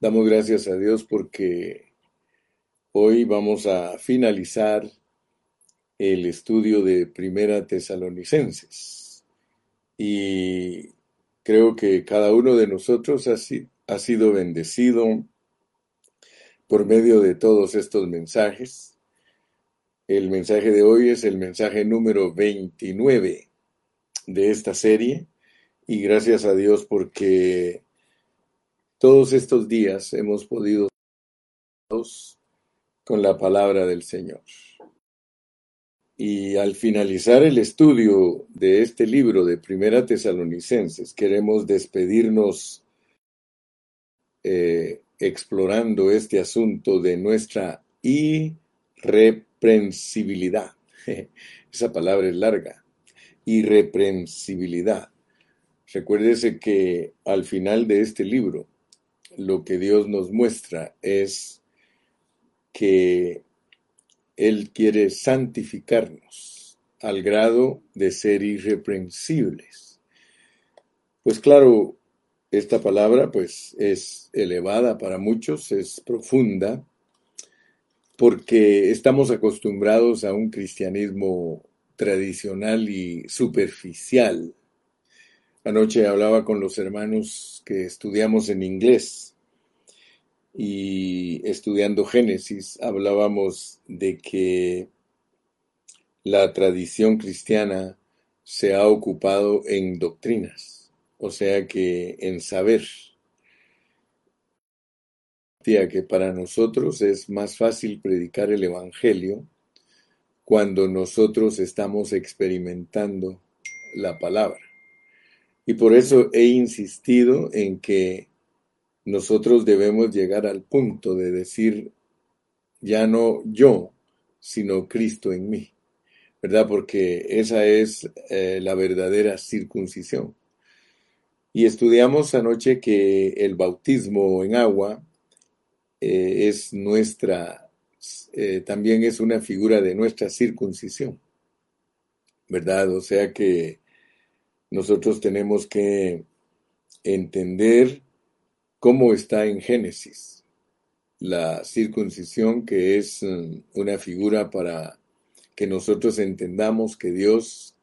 Damos gracias a Dios porque hoy vamos a finalizar el estudio de Primera Tesalonicenses. Y creo que cada uno de nosotros ha, ha sido bendecido por medio de todos estos mensajes. El mensaje de hoy es el mensaje número 29 de esta serie y gracias a Dios porque todos estos días hemos podido con la palabra del Señor. Y al finalizar el estudio de este libro de Primera Tesalonicenses, queremos despedirnos eh, explorando este asunto de nuestra irreprensibilidad. Esa palabra es larga. Irreprensibilidad. Recuérdese que al final de este libro lo que Dios nos muestra es que Él quiere santificarnos al grado de ser irreprensibles. Pues claro, esta palabra pues es elevada para muchos, es profunda, porque estamos acostumbrados a un cristianismo tradicional y superficial. Anoche hablaba con los hermanos que estudiamos en inglés y estudiando Génesis hablábamos de que la tradición cristiana se ha ocupado en doctrinas, o sea que en saber. Que para nosotros es más fácil predicar el Evangelio cuando nosotros estamos experimentando la palabra. Y por eso he insistido en que nosotros debemos llegar al punto de decir, ya no yo, sino Cristo en mí, ¿verdad? Porque esa es eh, la verdadera circuncisión. Y estudiamos anoche que el bautismo en agua eh, es nuestra, eh, también es una figura de nuestra circuncisión, ¿verdad? O sea que nosotros tenemos que entender cómo está en Génesis. La circuncisión que es mm, una figura para que nosotros entendamos que Dios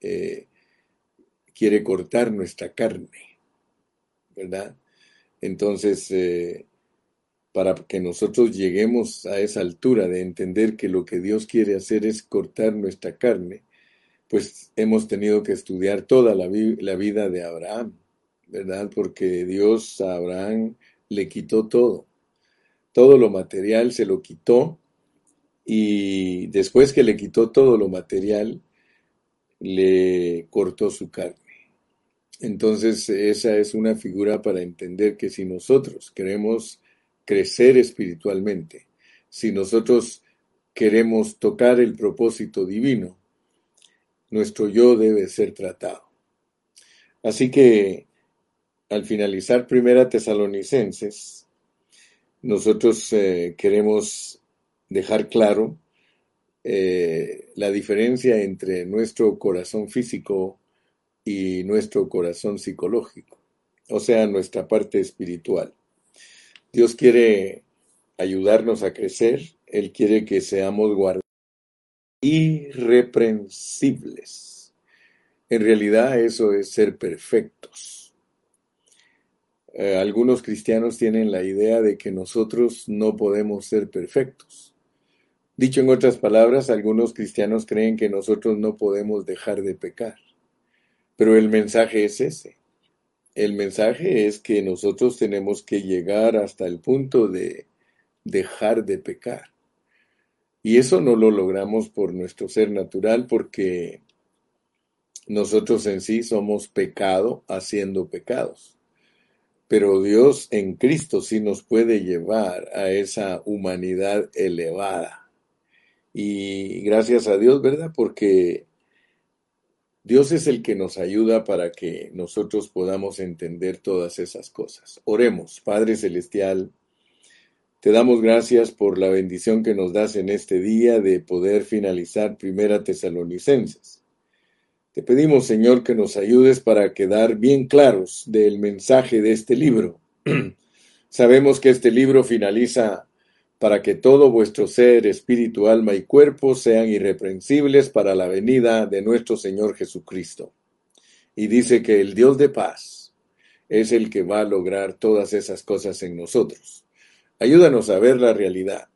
eh, quiere cortar nuestra carne, ¿verdad? Entonces, eh, para que nosotros lleguemos a esa altura de entender que lo que Dios quiere hacer es cortar nuestra carne, pues hemos tenido que estudiar toda la, la vida de Abraham. ¿verdad? Porque Dios a Abraham le quitó todo. Todo lo material se lo quitó y después que le quitó todo lo material, le cortó su carne. Entonces esa es una figura para entender que si nosotros queremos crecer espiritualmente, si nosotros queremos tocar el propósito divino, nuestro yo debe ser tratado. Así que al finalizar Primera Tesalonicenses, nosotros eh, queremos dejar claro eh, la diferencia entre nuestro corazón físico y nuestro corazón psicológico, o sea, nuestra parte espiritual. Dios quiere ayudarnos a crecer, Él quiere que seamos guardados irreprensibles. En realidad eso es ser perfectos eh, algunos cristianos tienen la idea de que nosotros no podemos ser perfectos. Dicho en otras palabras, algunos cristianos creen que nosotros no podemos dejar de pecar. Pero el mensaje es ese. El mensaje es que nosotros tenemos que llegar hasta el punto de dejar de pecar. Y eso no lo logramos por nuestro ser natural porque nosotros en sí somos pecado haciendo pecados. Pero Dios en Cristo sí nos puede llevar a esa humanidad elevada. Y gracias a Dios, ¿verdad? Porque Dios es el que nos ayuda para que nosotros podamos entender todas esas cosas. Oremos, Padre Celestial, te damos gracias por la bendición que nos das en este día de poder finalizar Primera Tesalonicenses. Te pedimos, Señor, que nos ayudes para quedar bien claros del mensaje de este libro. Sabemos que este libro finaliza para que todo vuestro ser, espíritu, alma y cuerpo sean irreprensibles para la venida de nuestro Señor Jesucristo. Y dice que el Dios de paz es el que va a lograr todas esas cosas en nosotros. Ayúdanos a ver la realidad.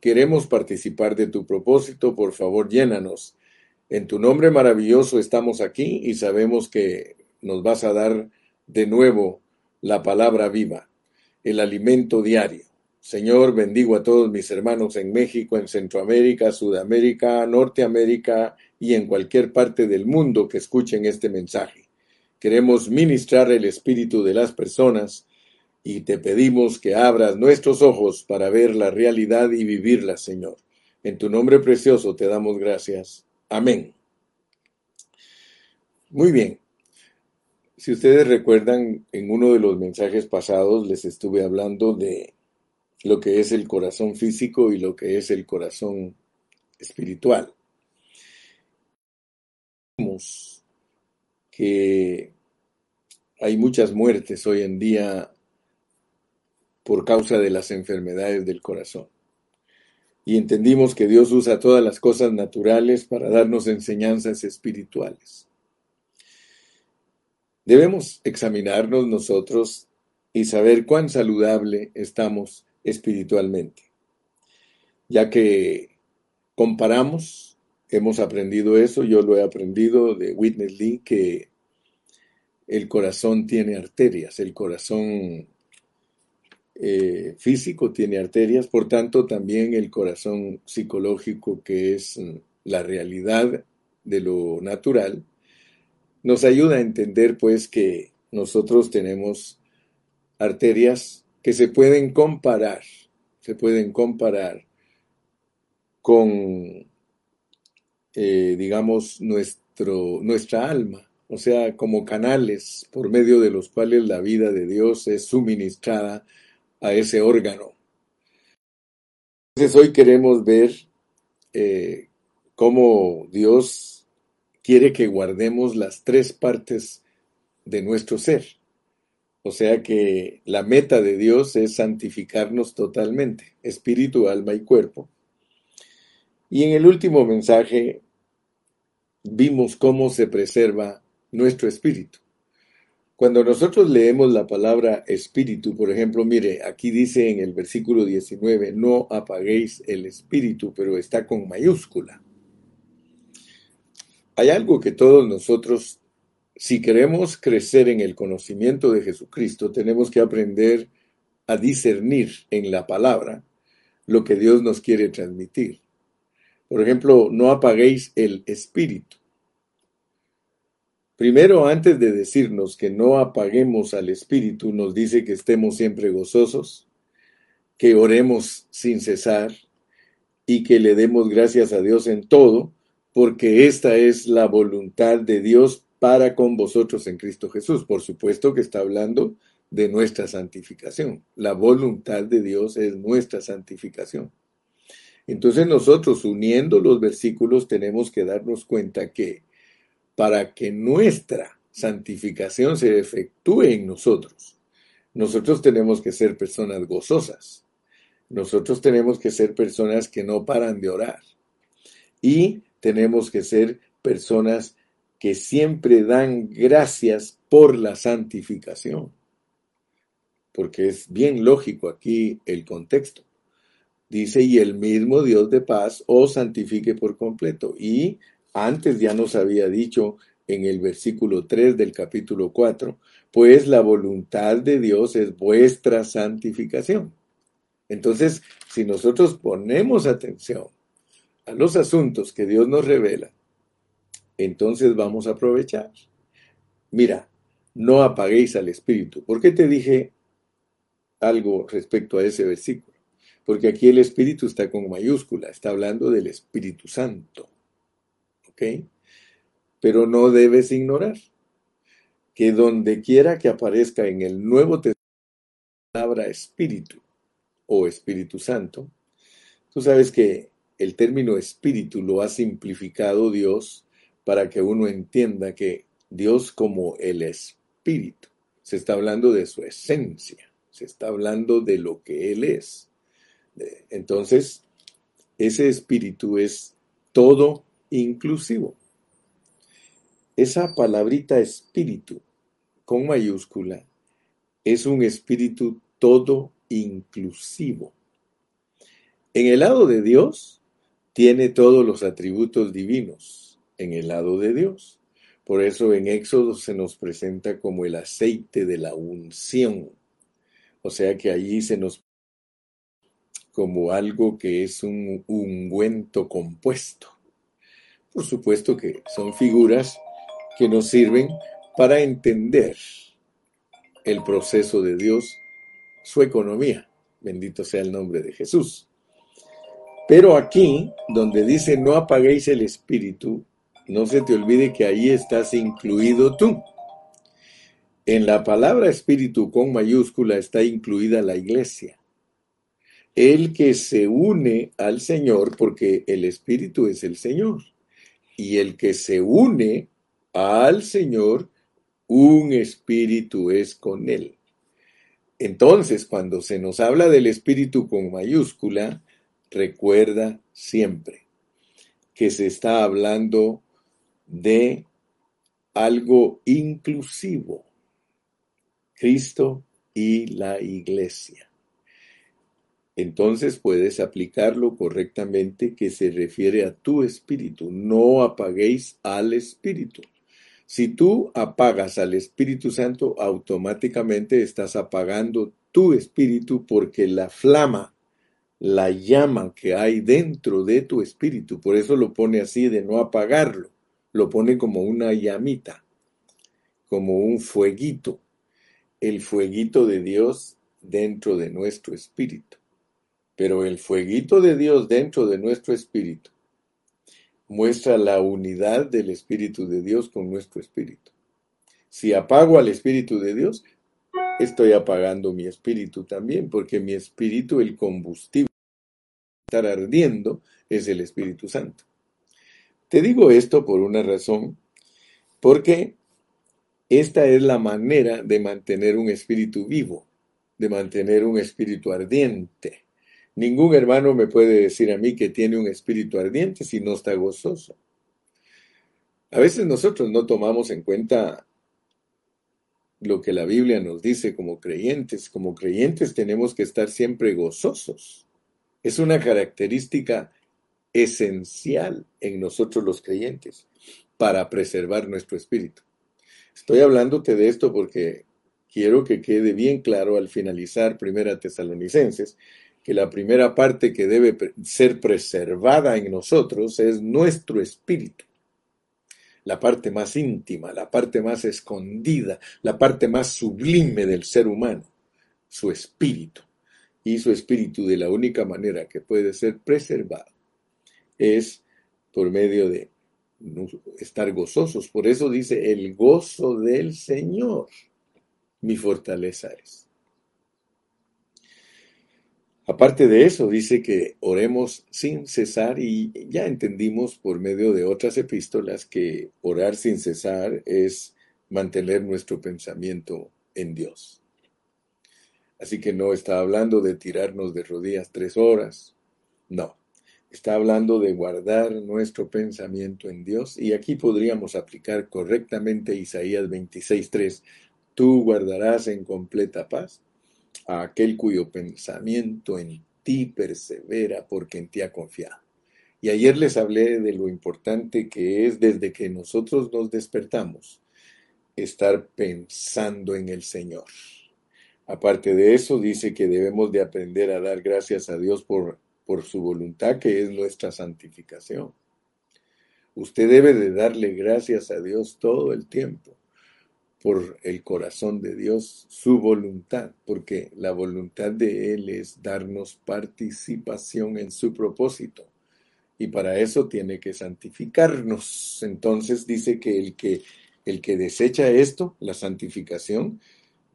Queremos participar de tu propósito, por favor, llénanos. En tu nombre maravilloso estamos aquí y sabemos que nos vas a dar de nuevo la palabra viva, el alimento diario. Señor, bendigo a todos mis hermanos en México, en Centroamérica, Sudamérica, Norteamérica y en cualquier parte del mundo que escuchen este mensaje. Queremos ministrar el espíritu de las personas y te pedimos que abras nuestros ojos para ver la realidad y vivirla, Señor. En tu nombre precioso te damos gracias. Amén. Muy bien. Si ustedes recuerdan, en uno de los mensajes pasados les estuve hablando de lo que es el corazón físico y lo que es el corazón espiritual. Vemos que hay muchas muertes hoy en día por causa de las enfermedades del corazón. Y entendimos que Dios usa todas las cosas naturales para darnos enseñanzas espirituales. Debemos examinarnos nosotros y saber cuán saludable estamos espiritualmente, ya que comparamos, hemos aprendido eso, yo lo he aprendido de Witness Lee, que el corazón tiene arterias, el corazón eh, físico tiene arterias, por tanto también el corazón psicológico, que es mm, la realidad de lo natural, nos ayuda a entender pues que nosotros tenemos arterias que se pueden comparar, se pueden comparar con, eh, digamos, nuestro, nuestra alma, o sea, como canales por medio de los cuales la vida de Dios es suministrada a ese órgano. Entonces hoy queremos ver eh, cómo Dios quiere que guardemos las tres partes de nuestro ser. O sea que la meta de Dios es santificarnos totalmente, espíritu, alma y cuerpo. Y en el último mensaje vimos cómo se preserva nuestro espíritu. Cuando nosotros leemos la palabra espíritu, por ejemplo, mire, aquí dice en el versículo 19, no apaguéis el espíritu, pero está con mayúscula. Hay algo que todos nosotros si queremos crecer en el conocimiento de Jesucristo, tenemos que aprender a discernir en la palabra lo que Dios nos quiere transmitir. Por ejemplo, no apaguéis el espíritu. Primero, antes de decirnos que no apaguemos al espíritu, nos dice que estemos siempre gozosos, que oremos sin cesar y que le demos gracias a Dios en todo, porque esta es la voluntad de Dios para con vosotros en Cristo Jesús. Por supuesto que está hablando de nuestra santificación. La voluntad de Dios es nuestra santificación. Entonces nosotros uniendo los versículos tenemos que darnos cuenta que para que nuestra santificación se efectúe en nosotros, nosotros tenemos que ser personas gozosas. Nosotros tenemos que ser personas que no paran de orar. Y tenemos que ser personas que siempre dan gracias por la santificación. Porque es bien lógico aquí el contexto. Dice, y el mismo Dios de paz os santifique por completo. Y antes ya nos había dicho en el versículo 3 del capítulo 4, pues la voluntad de Dios es vuestra santificación. Entonces, si nosotros ponemos atención a los asuntos que Dios nos revela, entonces vamos a aprovechar. Mira, no apaguéis al Espíritu. ¿Por qué te dije algo respecto a ese versículo? Porque aquí el Espíritu está con mayúscula, está hablando del Espíritu Santo. ¿Ok? Pero no debes ignorar que donde quiera que aparezca en el Nuevo Testamento la palabra Espíritu o Espíritu Santo, tú sabes que el término Espíritu lo ha simplificado Dios para que uno entienda que Dios como el Espíritu, se está hablando de su esencia, se está hablando de lo que Él es. Entonces, ese espíritu es todo inclusivo. Esa palabrita espíritu con mayúscula es un espíritu todo inclusivo. En el lado de Dios tiene todos los atributos divinos, en el lado de Dios. Por eso en Éxodo se nos presenta como el aceite de la unción. O sea que allí se nos como algo que es un ungüento compuesto. Por supuesto que son figuras que nos sirven para entender el proceso de Dios, su economía. Bendito sea el nombre de Jesús. Pero aquí, donde dice no apaguéis el espíritu, no se te olvide que ahí estás incluido tú. En la palabra espíritu con mayúscula está incluida la iglesia. El que se une al Señor, porque el espíritu es el Señor. Y el que se une al Señor, un espíritu es con él. Entonces, cuando se nos habla del espíritu con mayúscula, recuerda siempre que se está hablando de algo inclusivo, Cristo y la iglesia. Entonces puedes aplicarlo correctamente que se refiere a tu espíritu. No apaguéis al espíritu. Si tú apagas al Espíritu Santo, automáticamente estás apagando tu espíritu porque la flama, la llama que hay dentro de tu espíritu, por eso lo pone así de no apagarlo, lo pone como una llamita, como un fueguito, el fueguito de Dios dentro de nuestro espíritu. Pero el fueguito de Dios dentro de nuestro espíritu muestra la unidad del Espíritu de Dios con nuestro espíritu. Si apago al Espíritu de Dios, estoy apagando mi espíritu también, porque mi espíritu, el combustible estar ardiendo, es el Espíritu Santo. Te digo esto por una razón, porque esta es la manera de mantener un espíritu vivo, de mantener un espíritu ardiente. Ningún hermano me puede decir a mí que tiene un espíritu ardiente si no está gozoso. A veces nosotros no tomamos en cuenta lo que la Biblia nos dice como creyentes. Como creyentes tenemos que estar siempre gozosos. Es una característica esencial en nosotros los creyentes para preservar nuestro espíritu. Estoy hablándote de esto porque quiero que quede bien claro al finalizar Primera Tesalonicenses que la primera parte que debe ser preservada en nosotros es nuestro espíritu. La parte más íntima, la parte más escondida, la parte más sublime del ser humano, su espíritu. Y su espíritu de la única manera que puede ser preservado es por medio de estar gozosos. Por eso dice, el gozo del Señor, mi fortaleza es. Aparte de eso, dice que oremos sin cesar y ya entendimos por medio de otras epístolas que orar sin cesar es mantener nuestro pensamiento en Dios. Así que no está hablando de tirarnos de rodillas tres horas, no, está hablando de guardar nuestro pensamiento en Dios y aquí podríamos aplicar correctamente Isaías 26.3, tú guardarás en completa paz a aquel cuyo pensamiento en ti persevera porque en ti ha confiado. Y ayer les hablé de lo importante que es desde que nosotros nos despertamos, estar pensando en el Señor. Aparte de eso, dice que debemos de aprender a dar gracias a Dios por, por su voluntad, que es nuestra santificación. Usted debe de darle gracias a Dios todo el tiempo por el corazón de Dios, su voluntad, porque la voluntad de Él es darnos participación en su propósito. Y para eso tiene que santificarnos. Entonces dice que el que, el que desecha esto, la santificación,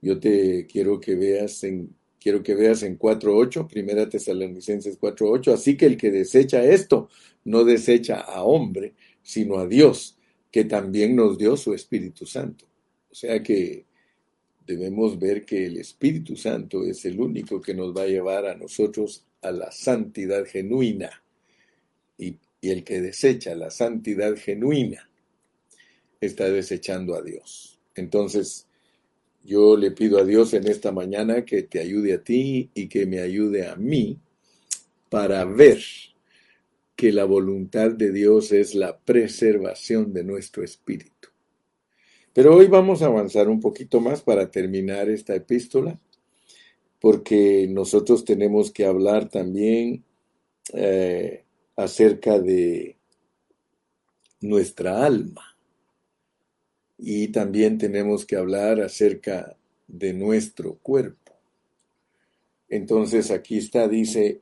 yo te quiero que veas en quiero que veas en 4.8, primera Tesalonicenses 4.8, así que el que desecha esto, no desecha a hombre, sino a Dios, que también nos dio su Espíritu Santo. Sea que debemos ver que el Espíritu Santo es el único que nos va a llevar a nosotros a la santidad genuina. Y, el que desecha la santidad genuina está desechando a Dios. Entonces, yo le pido a Dios en esta mañana que te ayude a ti y que me ayude a mí para ver que la voluntad de Dios es la preservación de nuestro espíritu. Pero hoy vamos a avanzar un poquito más para terminar esta epístola, porque nosotros tenemos que hablar también eh, acerca de nuestra alma y también tenemos que hablar acerca de nuestro cuerpo. Entonces aquí está, dice,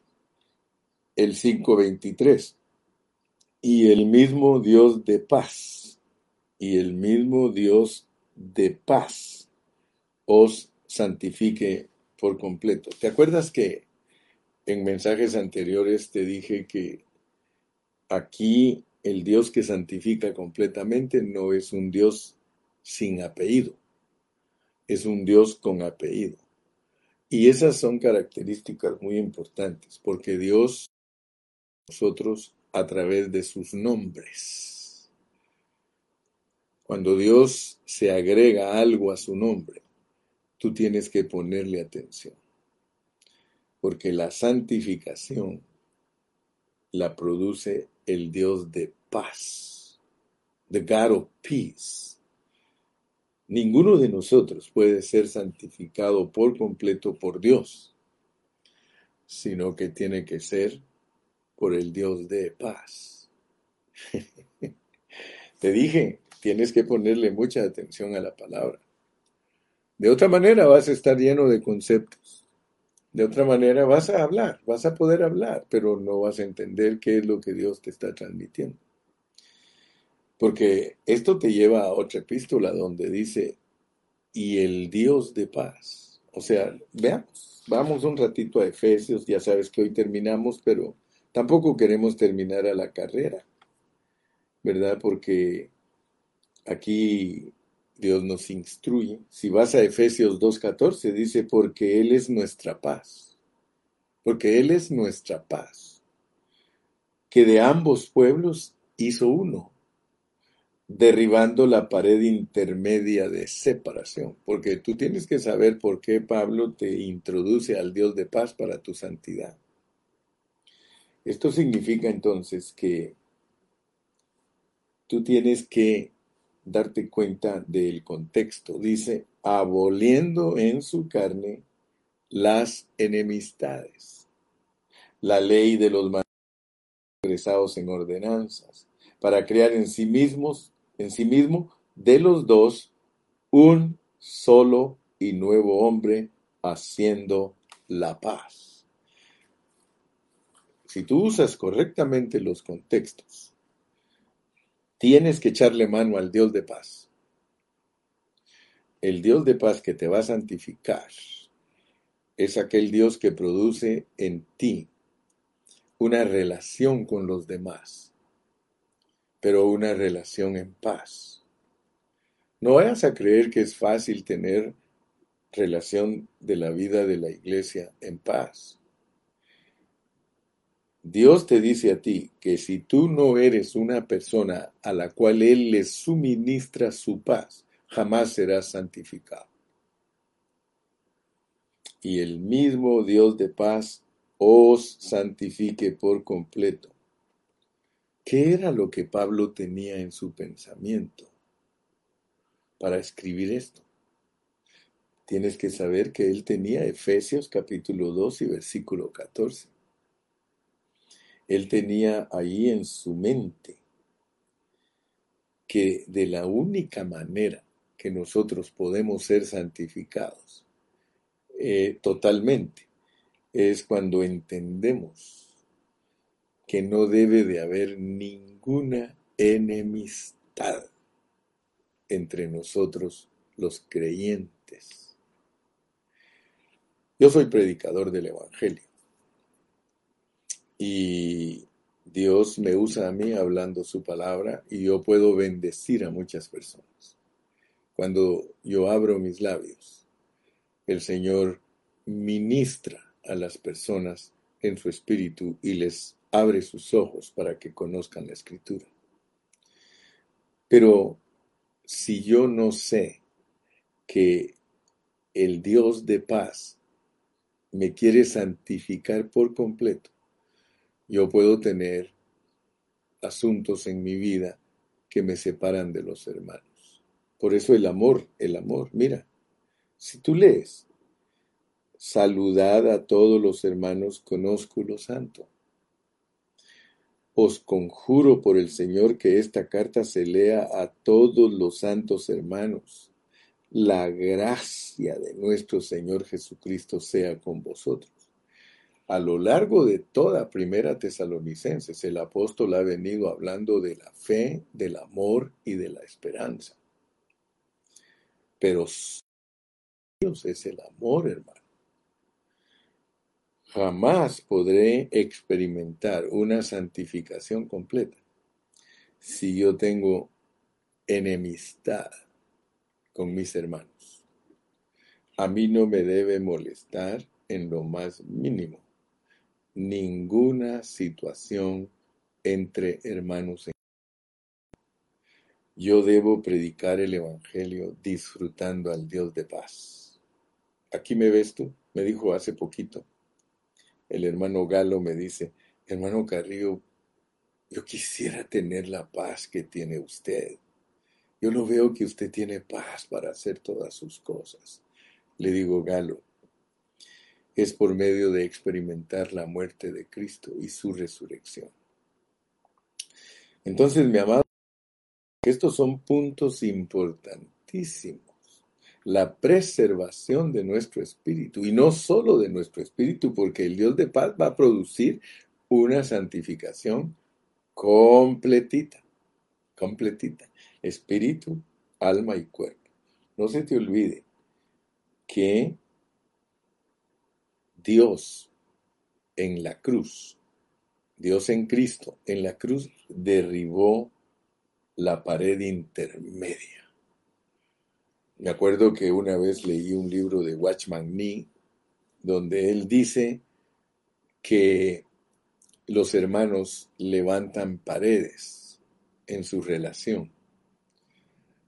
el 5.23. Y el mismo Dios de paz, y el mismo Dios de paz os santifique por completo. ¿Te acuerdas que en mensajes anteriores te dije que aquí el Dios que santifica completamente no es un Dios sin apellido, es un Dios con apellido. Y esas son características muy importantes, porque Dios nosotros a través de sus nombres. Cuando Dios se agrega algo a su nombre, tú tienes que ponerle atención. Porque la santificación la produce el Dios de paz, the God of peace. Ninguno de nosotros puede ser santificado por completo por Dios, sino que tiene que ser por el Dios de paz. Te dije, tienes que ponerle mucha atención a la palabra. De otra manera vas a estar lleno de conceptos. De otra manera vas a hablar, vas a poder hablar, pero no vas a entender qué es lo que Dios te está transmitiendo. Porque esto te lleva a otra epístola donde dice, y el Dios de paz. O sea, veamos, vamos un ratito a Efesios, ya sabes que hoy terminamos, pero Tampoco queremos terminar a la carrera, ¿verdad? Porque aquí Dios nos instruye. Si vas a Efesios 2.14, dice, porque Él es nuestra paz. Porque Él es nuestra paz. Que de ambos pueblos hizo uno, derribando la pared intermedia de separación. Porque tú tienes que saber por qué Pablo te introduce al Dios de paz para tu santidad. Esto significa entonces que tú tienes que darte cuenta del contexto. Dice, aboliendo en su carne las enemistades, la ley de los expresados en ordenanzas, para crear en sí mismos, en sí mismo, de los dos, un solo y nuevo hombre, haciendo la paz. Si tú usas correctamente los contextos, tienes que echarle mano al Dios de paz. El Dios de paz que te va a santificar es aquel Dios que produce en ti una relación con los demás, pero una relación en paz. No vayas a creer que es fácil tener relación de la vida de la iglesia en paz. Dios te dice a ti que si tú no eres una persona a la cual Él le suministra su paz, jamás serás santificado. Y el mismo Dios de paz os santifique por completo. ¿Qué era lo que Pablo tenía en su pensamiento para escribir esto? Tienes que saber que él tenía Efesios capítulo 2 y versículo 14 él tenía ahí en su mente que de la única manera que nosotros podemos ser santificados eh, totalmente es cuando entendemos que no debe de haber ninguna enemistad entre nosotros los creyentes. Yo soy predicador del Evangelio y Dios me usa a mí hablando su palabra y yo puedo bendecir a muchas personas cuando yo abro mis labios el Señor ministra a las personas en su espíritu y les abre sus ojos para que conozcan la escritura. Pero si yo no sé que el Dios de paz me quiere santificar por completo, yo puedo tener asuntos en mi vida que me separan de los hermanos. Por eso el amor, el amor, mira, si tú lees, saludad a todos los hermanos con ósculo santo. Os conjuro por el Señor que esta carta se lea a todos los santos hermanos. La gracia de nuestro Señor Jesucristo sea con vosotros. A lo largo de toda Primera Tesalonicenses, el apóstol ha venido hablando de la fe, del amor y de la esperanza. Pero Dios es el amor, hermano. Jamás podré experimentar una santificación completa si yo tengo enemistad con mis hermanos. A mí no me debe molestar en lo más mínimo ninguna situación entre hermanos. Yo debo predicar el Evangelio disfrutando al Dios de paz. Aquí me ves tú, me dijo hace poquito el hermano Galo me dice, hermano Carrillo, yo quisiera tener la paz que tiene usted. Yo lo veo que usted tiene paz para hacer todas sus cosas. Le digo, Galo, es por medio de experimentar la muerte de Cristo y su resurrección. Entonces, mi amado, estos son puntos importantísimos la preservación de nuestro espíritu y no solo de nuestro espíritu, porque el Dios de paz va a producir una santificación completita, completita, espíritu, alma y cuerpo. No se te olvide que Dios en la cruz, Dios en Cristo, en la cruz derribó la pared intermedia me acuerdo que una vez leí un libro de Watchman Nee, donde él dice que los hermanos levantan paredes en su relación.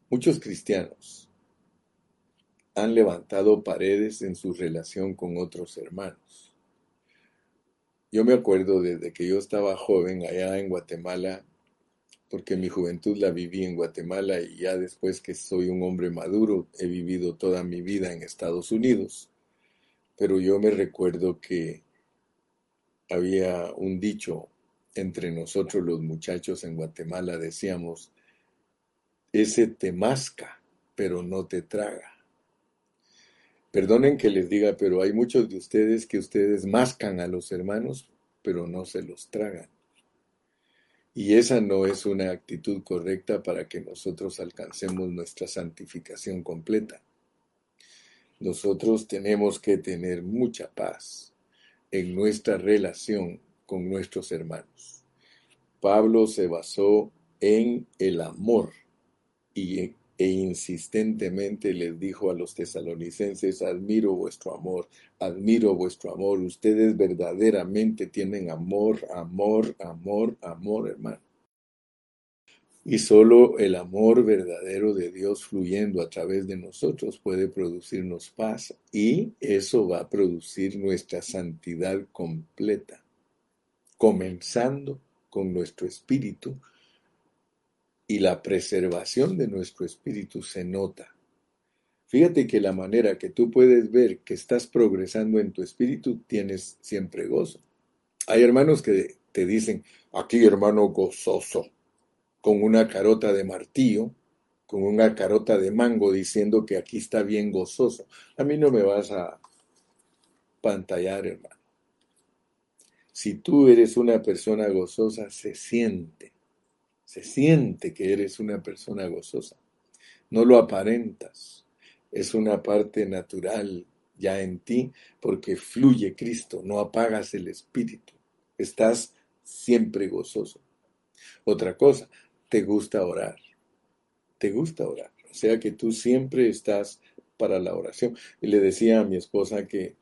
Muchos cristianos han levantado paredes en su relación con otros hermanos. Yo me acuerdo desde que yo estaba joven allá en Guatemala, porque mi juventud la viví en Guatemala y ya después que soy un hombre maduro he vivido toda mi vida en Estados Unidos. Pero yo me recuerdo que había un dicho entre nosotros los muchachos en Guatemala, decíamos, ese te masca, pero no te traga. Perdonen que les diga, pero hay muchos de ustedes que ustedes mascan a los hermanos, pero no se los tragan. Y esa no es una actitud correcta para que nosotros alcancemos nuestra santificación completa. Nosotros tenemos que tener mucha paz en nuestra relación con nuestros hermanos. Pablo se basó en el amor y e insistentemente les dijo a los tesalonicenses, admiro vuestro amor, admiro vuestro amor, ustedes verdaderamente tienen amor, amor, amor, amor, hermano. Y solo el amor verdadero de Dios fluyendo a través de nosotros puede producirnos paz y eso va a producir nuestra santidad completa, comenzando con nuestro espíritu, y la preservación de nuestro espíritu se nota. Fíjate que la manera que tú puedes ver que estás progresando en tu espíritu tienes siempre gozo. Hay hermanos que te dicen, aquí hermano gozoso, con una carota de martillo, con una carota de mango diciendo que aquí está bien gozoso. A mí no me vas a pantallar, hermano. Si tú eres una persona gozosa, se siente se siente que eres una persona gozosa. No lo aparentas. Es una parte natural ya en ti porque fluye Cristo. No apagas el espíritu. Estás siempre gozoso. Otra cosa, te gusta orar. Te gusta orar. O sea que tú siempre estás para la oración. Y le decía a mi esposa que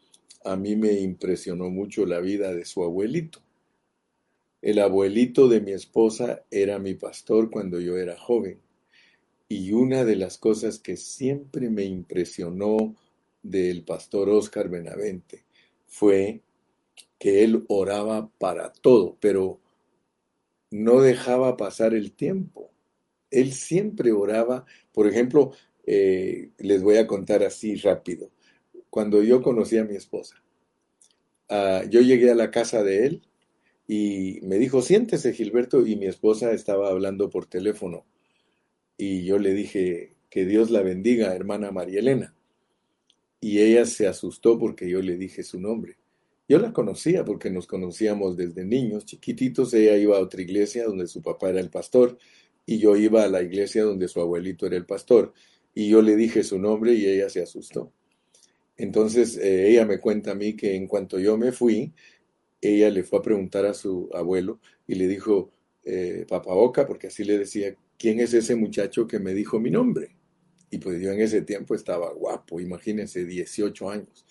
a mí me impresionó mucho la vida de su abuelito. El abuelito de mi esposa era mi pastor cuando yo era joven. Y una de las cosas que siempre me impresionó del pastor Oscar Benavente fue que él oraba para todo, pero no dejaba pasar el tiempo. Él siempre oraba, por ejemplo, eh, les voy a contar así rápido. Cuando yo conocí a mi esposa, ah, yo llegué a la casa de él y me dijo, siéntese Gilberto, y mi esposa estaba hablando por teléfono. Y yo le dije, que Dios la bendiga, hermana María Elena. Y ella se asustó porque yo le dije su nombre. Yo la conocía porque nos conocíamos desde niños, chiquititos. Ella iba a otra iglesia donde su papá era el pastor y yo iba a la iglesia donde su abuelito era el pastor. Y yo le dije su nombre y ella se asustó. Entonces eh, ella me cuenta a mí que en cuanto yo me fui, ella le fue a preguntar a su abuelo y le dijo, eh, Papa Oca, porque así le decía, ¿quién es ese muchacho que me dijo mi nombre? Y pues yo en ese tiempo estaba guapo, imagínense, 18 años.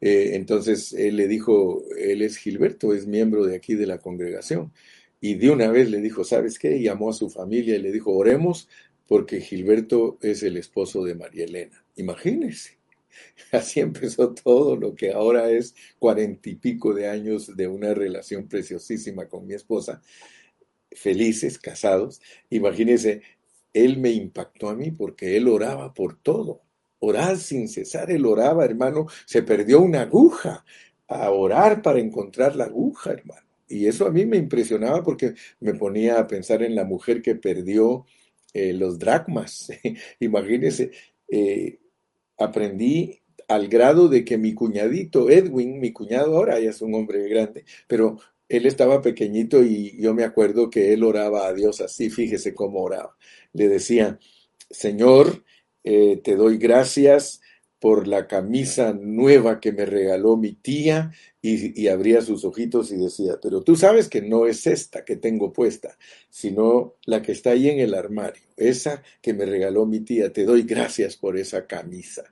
Eh, entonces él le dijo, él es Gilberto, es miembro de aquí de la congregación. Y de una vez le dijo, ¿sabes qué? llamó a su familia y le dijo, oremos porque Gilberto es el esposo de María Elena. Imagínense. Así empezó todo lo que ahora es cuarenta y pico de años de una relación preciosísima con mi esposa, felices, casados. Imagínense, él me impactó a mí porque él oraba por todo. Orar sin cesar, él oraba, hermano, se perdió una aguja, a orar para encontrar la aguja, hermano. Y eso a mí me impresionaba porque me ponía a pensar en la mujer que perdió eh, los dracmas. Imagínense, eh, aprendí al grado de que mi cuñadito Edwin, mi cuñado ahora ya es un hombre grande, pero él estaba pequeñito y yo me acuerdo que él oraba a Dios así, fíjese cómo oraba. Le decía, Señor, eh, te doy gracias por la camisa nueva que me regaló mi tía y, abría sus ojitos y decía, pero tú sabes que no es esta que tengo puesta, sino la que está ahí en el armario, esa que me regaló mi tía, te doy gracias por esa camisa.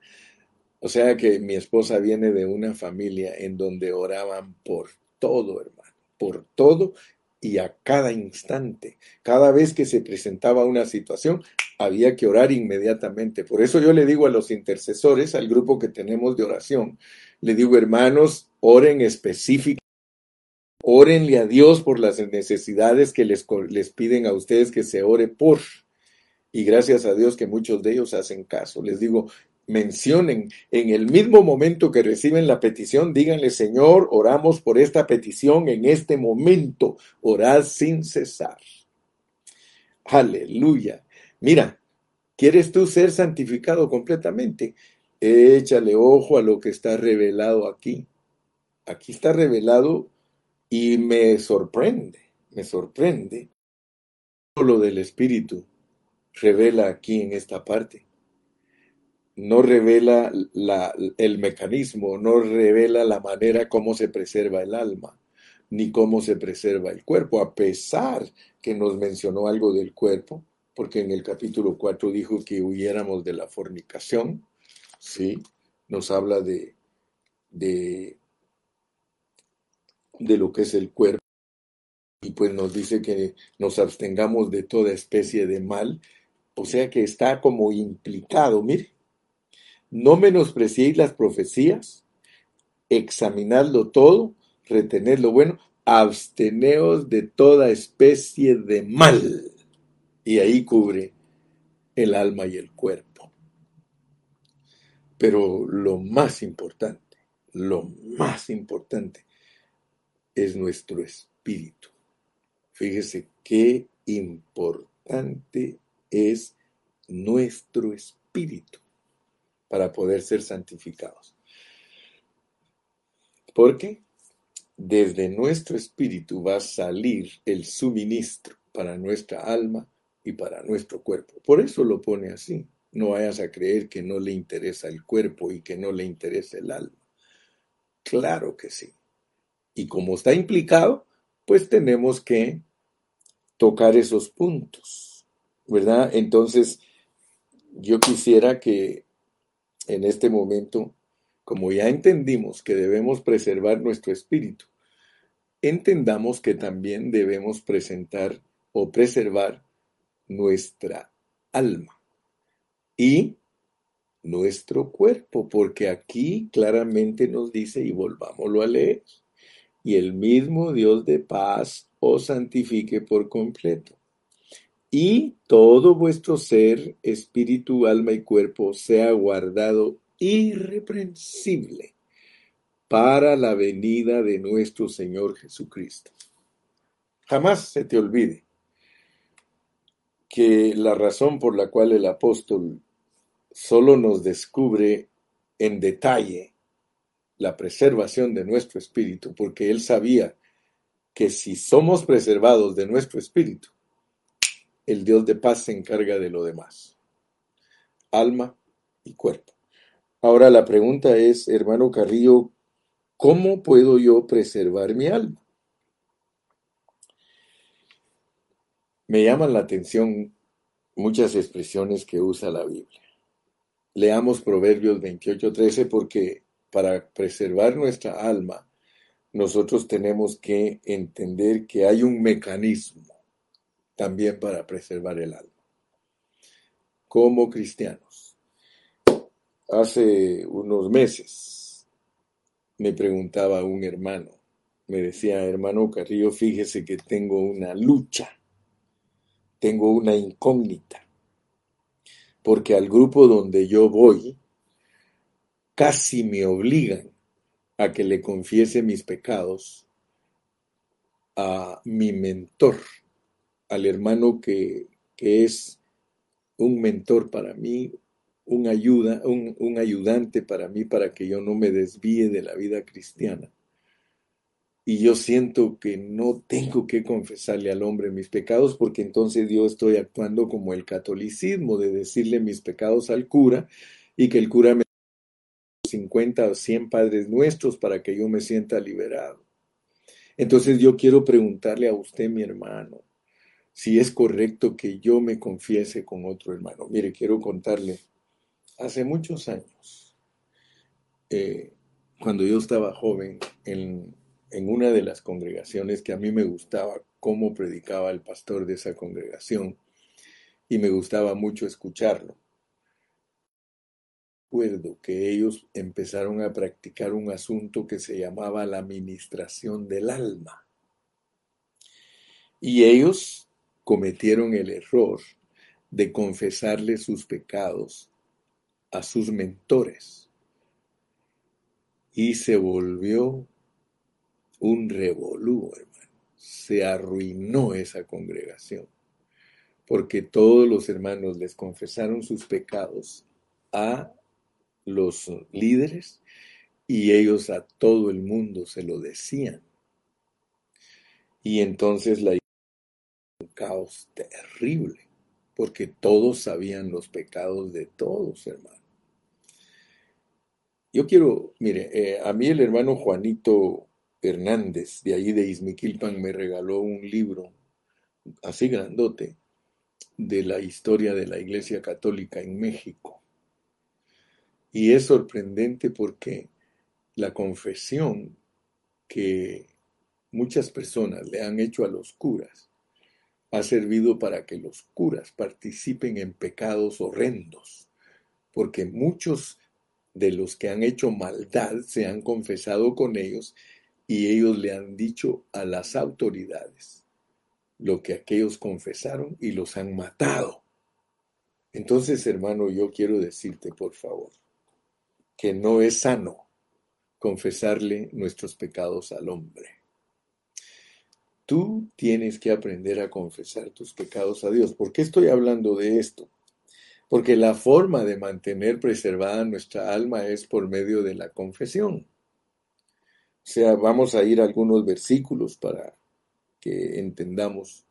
O sea que mi esposa viene de una familia en donde oraban por todo, hermano, por todo y a cada instante. Cada vez que se presentaba una situación, había que orar inmediatamente. Por eso yo le digo a los intercesores, al grupo que tenemos de oración, le digo, hermanos, oren específicamente. Órenle a Dios por las necesidades que les, les piden a ustedes que se ore por. Y gracias a Dios que muchos de ellos hacen caso. Les digo, mencionen en el mismo momento que reciben la petición, díganle, Señor, oramos por esta petición en este momento, orad sin cesar. Aleluya. Mira, ¿quieres tú ser santificado completamente? Échale ojo a lo que está revelado aquí. Aquí está revelado y me sorprende, me sorprende lo del Espíritu revela aquí en esta parte. No revela la, el mecanismo, no revela la manera como se preserva el alma, ni cómo se preserva el cuerpo, a pesar que nos mencionó algo del cuerpo, porque en el capítulo 4 dijo que huyéramos de la fornicación, ¿sí? Nos habla de, de, de lo que es el cuerpo y pues nos dice que nos abstengamos de toda especie de mal, o sea que está como implicado, mire, no menospreciéis las profecías, examinadlo todo, retened lo bueno, absteneos de toda especie de mal y ahí cubre el alma y el cuerpo. Pero lo más importante, lo más importante es nuestro espíritu. Fíjese qué importante es nuestro espíritu para poder ser santificados. Porque desde nuestro espíritu va a salir el suministro para nuestra alma y para nuestro cuerpo. Por eso lo pone así. No vayas a creer que no le interesa el cuerpo y que no le interesa el alma. Claro que sí. Y como está implicado, pues tenemos que tocar esos puntos, ¿verdad? Entonces, yo quisiera que en este momento, como ya entendimos que debemos preservar nuestro espíritu, entendamos que también debemos presentar o preservar nuestra alma y nuestro cuerpo, porque aquí claramente nos dice, y volvámoslo a leer, y el mismo Dios de paz os santifique por completo. Y todo vuestro ser, espíritu, alma y cuerpo sea guardado irreprensible para la venida de nuestro Señor Jesucristo. Jamás se te olvide que la razón por la cual el apóstol solo nos descubre en detalle la preservación de nuestro espíritu, porque él sabía que si somos preservados de nuestro espíritu, el Dios de paz se encarga de lo demás, alma y cuerpo. Ahora la pregunta es, hermano Carrillo, ¿cómo puedo yo preservar mi alma? Me llaman la atención muchas expresiones que usa la Biblia. Leamos Proverbios 28:13 porque para preservar nuestra alma, nosotros tenemos que entender que hay un mecanismo también para preservar el alma. Como cristianos. Hace unos meses me preguntaba un hermano, me decía, hermano Carrillo, fíjese que tengo una lucha, tengo una incógnita porque al grupo donde yo voy casi me obligan a que le confiese mis pecados a mi mentor, al hermano que, es un mentor para mí, un, ayuda, un, un ayudante para mí para que yo no me desvíe de la vida cristiana. Y yo siento que no tengo que confesarle al hombre mis pecados porque entonces yo estoy actuando como el catolicismo de decirle mis pecados al cura y que el cura me 50 o 100 padres nuestros para que yo me sienta liberado. Entonces yo quiero preguntarle a usted, mi hermano, si es correcto que yo me confiese con otro hermano. Mire, quiero contarle, hace muchos años, eh, cuando yo estaba joven, en, en una de las congregaciones que a mí me gustaba cómo predicaba el pastor de esa congregación y me gustaba mucho escucharlo. Que ellos empezaron a practicar un asunto que se llamaba la administración del alma. Y ellos cometieron el error de confesarle sus pecados a sus mentores. Y se volvió un revolú, hermano. Se arruinó esa congregación, porque todos los hermanos les confesaron sus pecados a los líderes y ellos a todo el mundo se lo decían. Y entonces la un caos terrible, porque todos sabían los pecados de todos, hermano. Yo quiero, mire, eh, a mí el hermano Juanito Hernández, de ahí de Izmiquilpan, me regaló un libro así grandote de la historia de la Iglesia Católica en México. Y es sorprendente porque la confesión que muchas personas le han hecho a los curas ha servido para que los curas participen en pecados horrendos, porque muchos de los que han hecho maldad se han confesado con ellos y ellos le han dicho a las autoridades lo que aquellos confesaron y los han matado. Entonces, hermano, yo quiero decirte, por favor, que no es sano confesarle nuestros pecados al hombre. Tú tienes que aprender a confesar tus pecados a Dios. ¿Por qué estoy hablando de esto? Porque la forma de mantener preservada nuestra alma es por medio de la confesión. O sea, vamos a ir a algunos versículos para que entendamos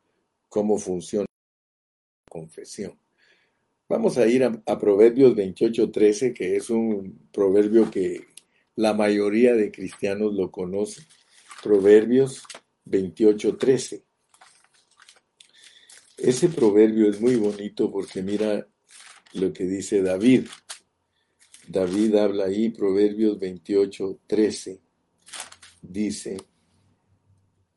cómo funciona la confesión. Vamos a ir a, Proverbios 28:13, que es un proverbio que la mayoría de cristianos lo conocen. Proverbios 28:13. Ese proverbio es muy bonito porque mira lo que dice David. David habla ahí, Proverbios 28, 13, dice,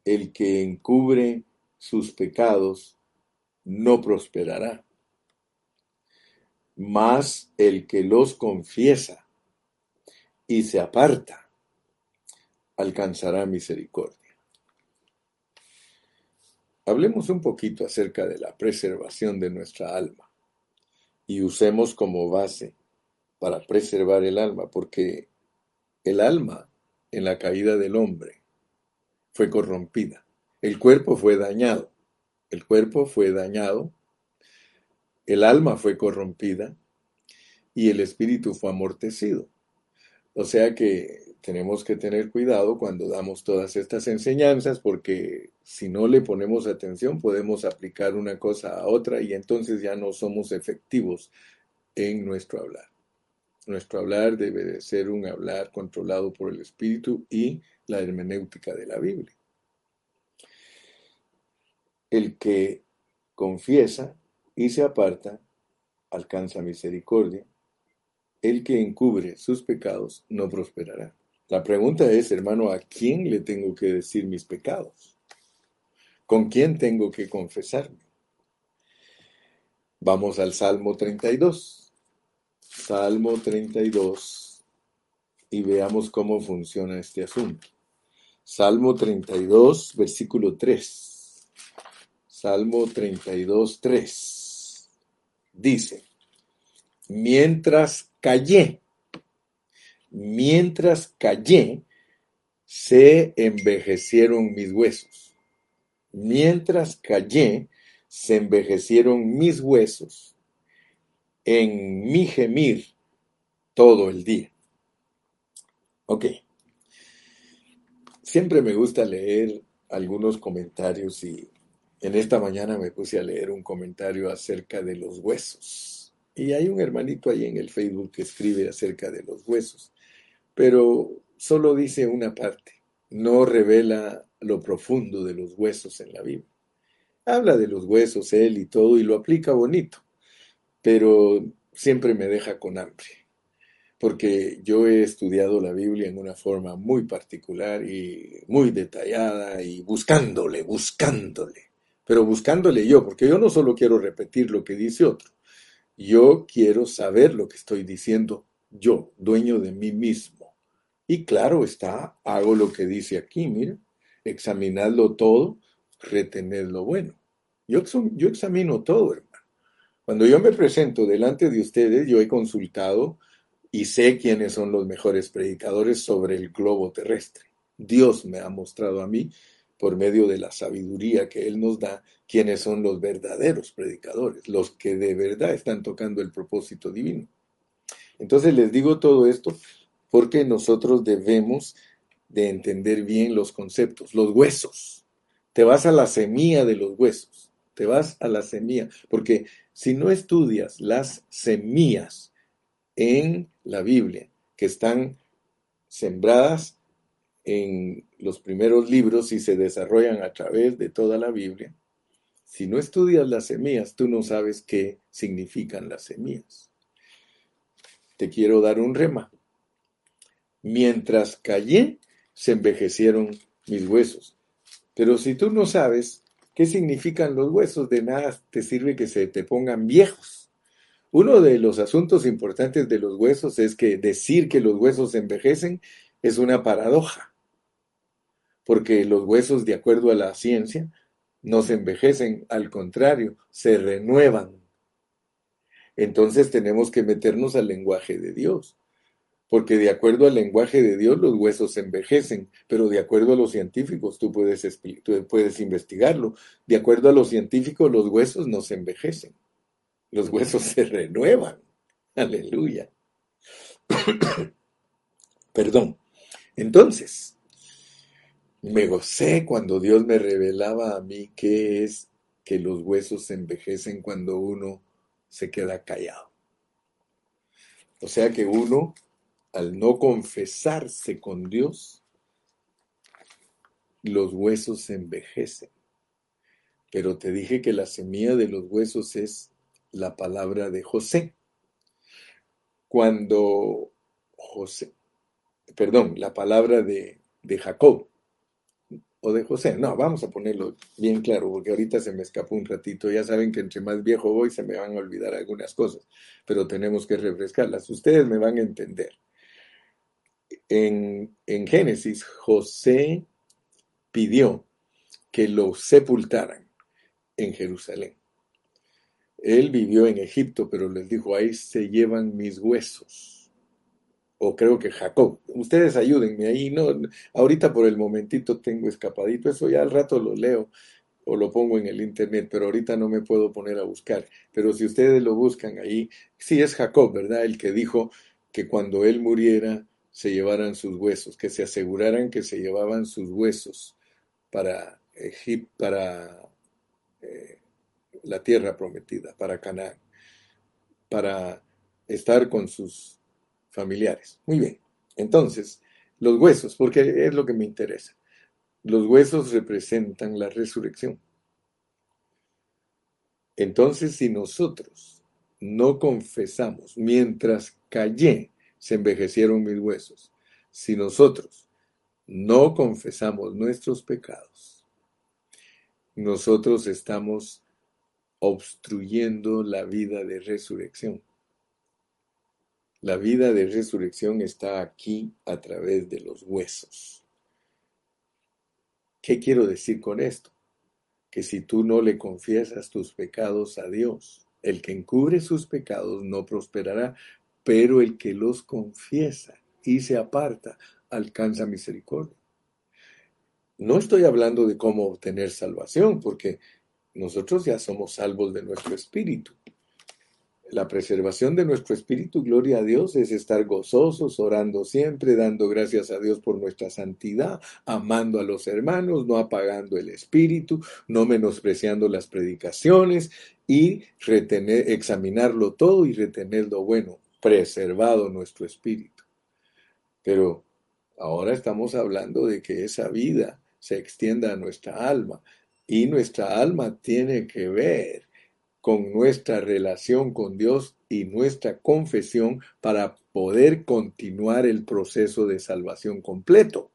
el que encubre sus pecados no prosperará, mas el que los confiesa y se aparta alcanzará misericordia. Hablemos un poquito acerca de la preservación de nuestra alma y usemos como base para preservar el alma, porque el alma en la caída del hombre fue corrompida, el cuerpo fue dañado, el cuerpo fue dañado, el alma fue corrompida y el espíritu fue amortecido. O sea que tenemos que tener cuidado cuando damos todas estas enseñanzas porque si no le ponemos atención podemos aplicar una cosa a otra y entonces ya no somos efectivos en nuestro hablar. Nuestro hablar debe de ser un hablar controlado por el Espíritu y la hermenéutica de la Biblia. El que confiesa y se aparta alcanza misericordia. El que encubre sus pecados no prosperará. La pregunta es, hermano, ¿a quién le tengo que decir mis pecados? ¿Con quién tengo que confesarme? Vamos al Salmo 32. Salmo 32 y veamos cómo funciona este asunto. Salmo 32, versículo 3. Salmo 32, 3. Dice, mientras callé, Mientras callé, se envejecieron mis huesos. Mientras callé, se envejecieron mis huesos en mi gemir todo el día. Ok. Siempre me gusta leer algunos comentarios y en esta mañana me puse a leer un comentario acerca de los huesos. Y hay un hermanito ahí en el Facebook que escribe acerca de los huesos. Pero solo dice una parte, no revela lo profundo de los huesos en la Biblia. Habla de los huesos él y todo y lo aplica bonito, pero siempre me deja con hambre, porque yo he estudiado la Biblia en una forma muy particular y muy detallada y buscándole, buscándole, pero buscándole yo, porque yo no solo quiero repetir lo que dice otro, yo quiero saber lo que estoy diciendo yo, dueño de mí mismo. Y claro está, hago lo que dice aquí, mira, examinadlo todo, retened lo bueno. Yo, yo examino todo, hermano. Cuando yo me presento delante de ustedes, yo he consultado y sé quiénes son los mejores predicadores sobre el globo terrestre. Dios me ha mostrado a mí, por medio de la sabiduría que Él nos da, quiénes son los verdaderos predicadores, los que de verdad están tocando el propósito divino. Entonces les digo todo esto porque nosotros debemos de entender bien los conceptos, los huesos. Te vas a la semilla de los huesos, te vas a la semilla, porque si no estudias las semillas en la Biblia, que están sembradas en los primeros libros y se desarrollan a través de toda la Biblia, si no estudias las semillas, tú no sabes qué significan las semillas. Te quiero dar un rema. Mientras callé, se envejecieron mis huesos. Pero si tú no sabes qué significan los huesos, de nada te sirve que se te pongan viejos. Uno de los asuntos importantes de los huesos es que decir que los huesos envejecen es una paradoja, porque los huesos, de acuerdo a la ciencia, no se envejecen, al contrario, se renuevan. Entonces tenemos que meternos al lenguaje de Dios porque de acuerdo al lenguaje de Dios los huesos se envejecen, pero de acuerdo a los científicos tú puedes, tú puedes investigarlo. De acuerdo a los científicos los huesos no se envejecen, los huesos se renuevan. Aleluya. Perdón. Entonces, me gocé cuando Dios me revelaba a mí qué es que los huesos envejecen cuando uno se queda callado. O sea que uno al no confesarse con Dios, los huesos envejecen. Pero te dije que la semilla de los huesos es la palabra de José. cuando José, perdón, la palabra de, de Jacob o de José. No, vamos a ponerlo bien claro, porque ahorita se me escapó un ratito. Ya saben que entre más viejo voy se me van a olvidar algunas cosas, pero tenemos que refrescarlas. Ustedes me van a entender. En, en Génesis, José pidió que lo sepultaran en Jerusalén. Él vivió en Egipto, pero les dijo, ahí se llevan mis huesos o creo que Jacob. Ustedes ayúdenme ahí, no, ahorita por el momentito tengo escapadito, eso ya al rato lo leo o lo pongo en el internet, pero ahorita no me puedo poner a buscar. Pero si ustedes lo buscan ahí, sí es Jacob, ¿verdad? El que dijo que cuando él muriera se llevaran sus huesos, que se aseguraran que se llevaban sus huesos para Egipto, para eh, la tierra prometida, para Canaán, para estar con sus Muy bien. Entonces, los huesos, porque es lo que me interesa. Los huesos representan la resurrección. Entonces, si nosotros no confesamos, mientras callé, se envejecieron mis huesos. Si nosotros no confesamos nuestros pecados, nosotros estamos obstruyendo la vida de resurrección. La vida de resurrección está aquí a través de los huesos. ¿Qué quiero decir con esto? Que si tú no le confiesas tus pecados a Dios, el que encubre sus pecados no prosperará, pero el que los confiesa y se aparta alcanza misericordia. No estoy hablando de cómo obtener salvación, porque nosotros ya somos salvos de nuestro espíritu. La preservación de nuestro espíritu, gloria a Dios, es estar gozosos, orando siempre, dando gracias a Dios por nuestra santidad, amando a los hermanos, no apagando el espíritu, no menospreciando las predicaciones y retener, examinarlo todo y retener lo bueno, preservado nuestro espíritu. Pero ahora estamos hablando de que esa vida se extienda a nuestra alma y nuestra alma tiene que ver con nuestra relación con Dios y nuestra confesión para poder continuar el proceso de salvación completo.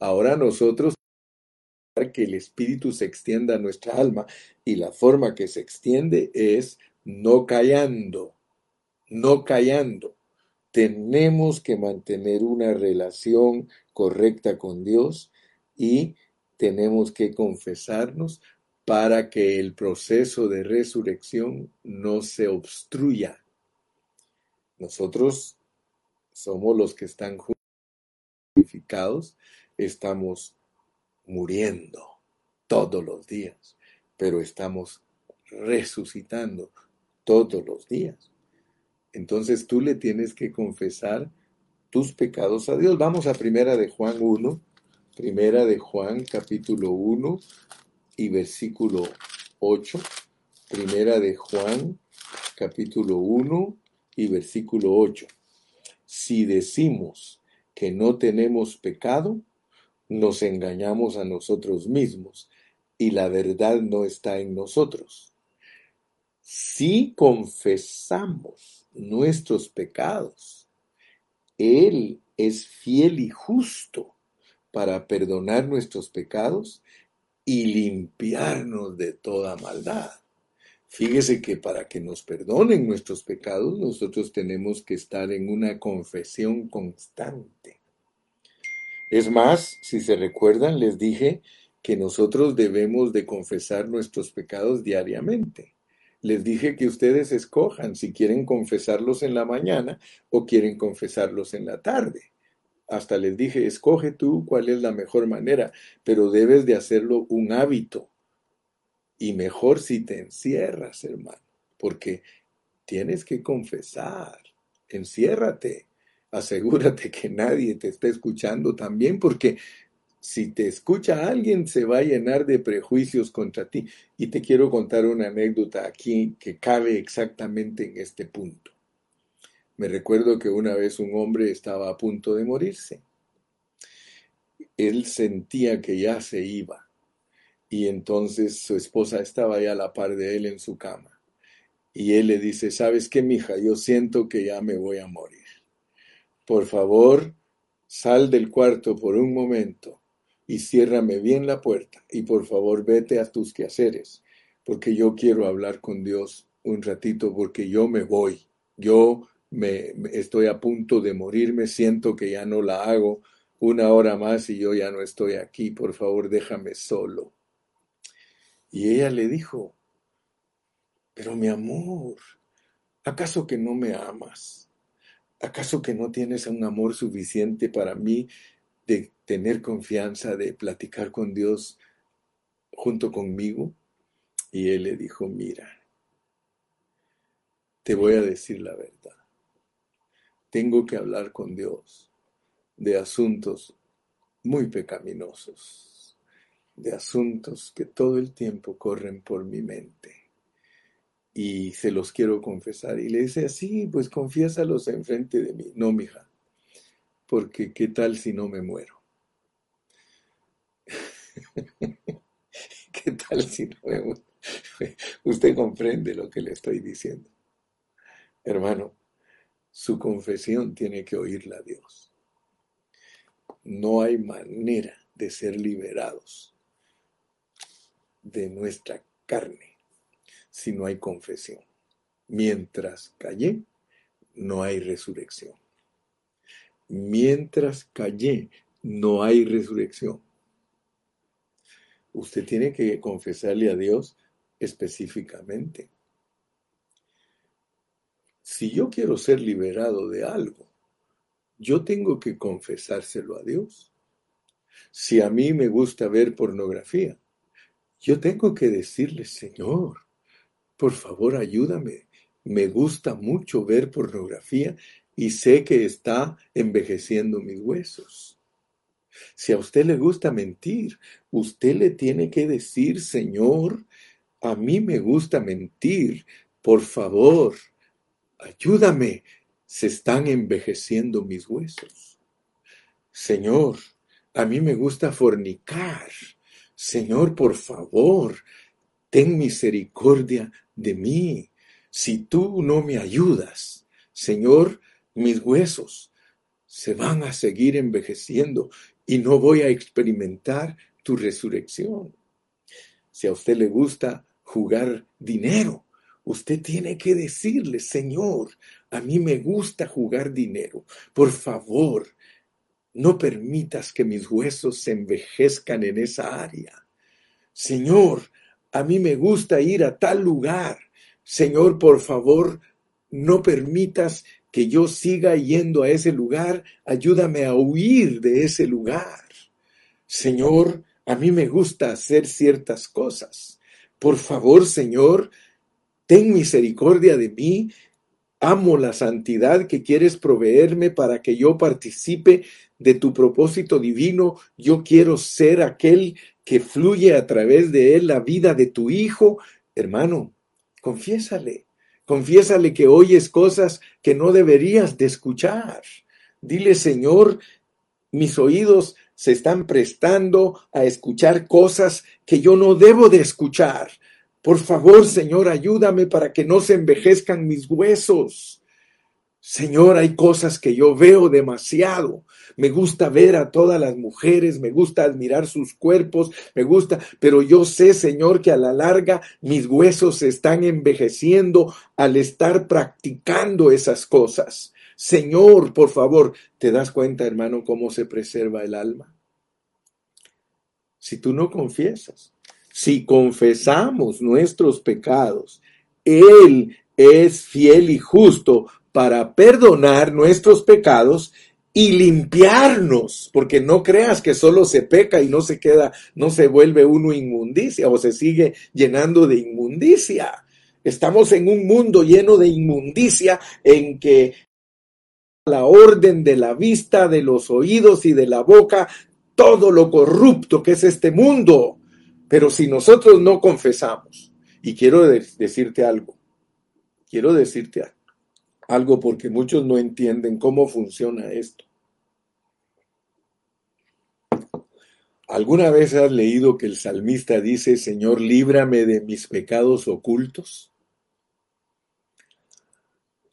Ahora nosotros que el Espíritu se extienda a nuestra alma y la forma que se extiende es no callando, no callando. Tenemos que mantener una relación correcta con Dios y tenemos que confesarnos para que el proceso de resurrección no se obstruya. Nosotros somos los que están justificados, estamos muriendo todos los días, pero estamos resucitando todos los días. Entonces tú le tienes que confesar tus pecados a Dios. Vamos a primera de Juan 1, primera de Juan capítulo 1, y versículo 8, primera de Juan, capítulo 1 y versículo 8. Si decimos que no tenemos pecado, nos engañamos a nosotros mismos y la verdad no está en nosotros. Si confesamos nuestros pecados, Él es fiel y justo para perdonar nuestros pecados y limpiarnos de toda maldad. Fíjese que para que nos perdonen nuestros pecados, nosotros tenemos que estar en una confesión constante. Es más, si se recuerdan, les dije que nosotros debemos de confesar nuestros pecados diariamente. Les dije que ustedes escojan si quieren confesarlos en la mañana o quieren confesarlos en la tarde. Hasta les dije, escoge tú cuál es la mejor manera, pero debes de hacerlo un hábito. Y mejor si te encierras, hermano, porque tienes que confesar. Enciérrate. Asegúrate que nadie te esté escuchando también, porque si te escucha alguien se va a llenar de prejuicios contra ti. Y te quiero contar una anécdota aquí que cabe exactamente en este punto. Me recuerdo que una vez un hombre estaba a punto de morirse. Él sentía que ya se iba y entonces su esposa estaba ya a la par de él en su cama. Y él le dice, ¿sabes qué, mija? Yo siento que ya me voy a morir. Por favor, sal del cuarto por un momento y ciérrame bien la puerta. Y por favor, vete a tus quehaceres, porque yo quiero hablar con Dios un ratito, porque yo me voy. Yo me, estoy a punto de morirme, siento que ya no la hago una hora más y yo ya no estoy aquí, por favor déjame solo. Y ella le dijo, pero mi amor, ¿acaso que no me amas? ¿Acaso que no tienes un amor suficiente para mí de tener confianza, de platicar con Dios junto conmigo? Y él le dijo, mira, te voy a decir la verdad. Tengo que hablar con Dios de asuntos muy pecaminosos, de asuntos que todo el tiempo corren por mi mente. Y se los quiero confesar. Y le dice, sí, pues confiésalos enfrente de mí. No, mija, porque ¿qué tal si no me muero? ¿Qué tal si no me muero? Usted comprende lo que le estoy diciendo. Hermano, su confesión tiene que oírla a Dios. No hay manera de ser liberados de nuestra carne si no hay confesión. Mientras callé, no hay resurrección. Mientras callé, no hay resurrección. Usted tiene que confesarle a Dios específicamente si yo quiero ser liberado de algo, yo tengo que confesárselo a Dios. Si a mí me gusta ver pornografía, yo tengo que decirle, Señor, por favor ayúdame. Me gusta mucho ver pornografía y sé que está envejeciendo mis huesos. Si a usted le gusta mentir, usted le tiene que decir, Señor, a mí me gusta mentir, por favor, ayúdame, se están envejeciendo mis huesos. Señor, a mí me gusta fornicar. Señor, por favor, ten misericordia de mí. Si tú no me ayudas, Señor, mis huesos se van a seguir envejeciendo y no voy a experimentar tu resurrección. Si a usted le gusta jugar dinero, Usted tiene que decirle, Señor, a mí me gusta jugar dinero. Por favor, no permitas que mis huesos se envejezcan en esa área. Señor, a mí me gusta ir a tal lugar. Señor, por favor, no permitas que yo siga yendo a ese lugar. Ayúdame a huir de ese lugar. Señor, a mí me gusta hacer ciertas cosas. Por favor, Señor, ten misericordia de mí, amo la santidad que quieres proveerme para que yo participe de tu propósito divino, yo quiero ser aquel que fluye a través de él la vida de tu hijo. Hermano, confiésale, confiésale que oyes cosas que no deberías de escuchar. Dile, Señor, mis oídos se están prestando a escuchar cosas que yo no debo de escuchar. Por favor, Señor, ayúdame para que no se envejezcan mis huesos. Señor, hay cosas que yo veo demasiado. Me gusta ver a todas las mujeres, me gusta admirar sus cuerpos, me gusta, pero yo sé, Señor, que a la larga mis huesos se están envejeciendo al estar practicando esas cosas. Señor, por favor, ¿te das cuenta, hermano, cómo se preserva el alma? Si tú no confiesas, si confesamos nuestros pecados, Él es fiel y justo para perdonar nuestros pecados y limpiarnos, porque no creas que solo se peca y no se queda, no se vuelve uno inmundicia o se sigue llenando de inmundicia. Estamos en un mundo lleno de inmundicia en que la orden de la vista, de los oídos y de la boca, todo lo corrupto que es este mundo. Pero si nosotros no confesamos, y quiero decirte algo, quiero decirte algo porque muchos no entienden cómo funciona esto. ¿Alguna vez has leído que el salmista dice, Señor, líbrame de mis pecados ocultos?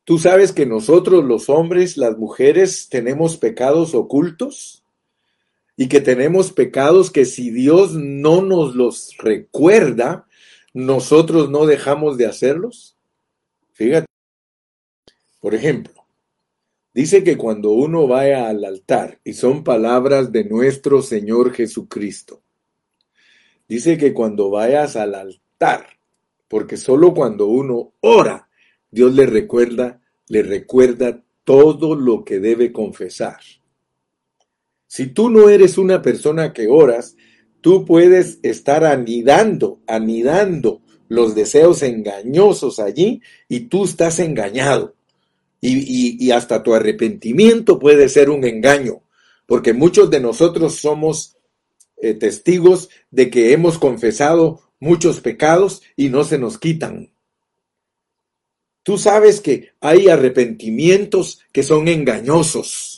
¿Tú sabes que nosotros los hombres, las mujeres, tenemos pecados ocultos? Y que tenemos pecados que si Dios no nos los recuerda, nosotros no dejamos de hacerlos. Fíjate. Por ejemplo, dice que cuando uno vaya al altar, y son palabras de nuestro Señor Jesucristo, dice que cuando vayas al altar, porque solo cuando uno ora, Dios le recuerda, le recuerda todo lo que debe confesar. Si tú no eres una persona que oras, tú puedes estar anidando, anidando los deseos engañosos allí y tú estás engañado. Y, hasta tu arrepentimiento puede ser un engaño, porque muchos de nosotros somos eh, testigos de que hemos confesado muchos pecados y no se nos quitan. Tú sabes que hay arrepentimientos que son engañosos.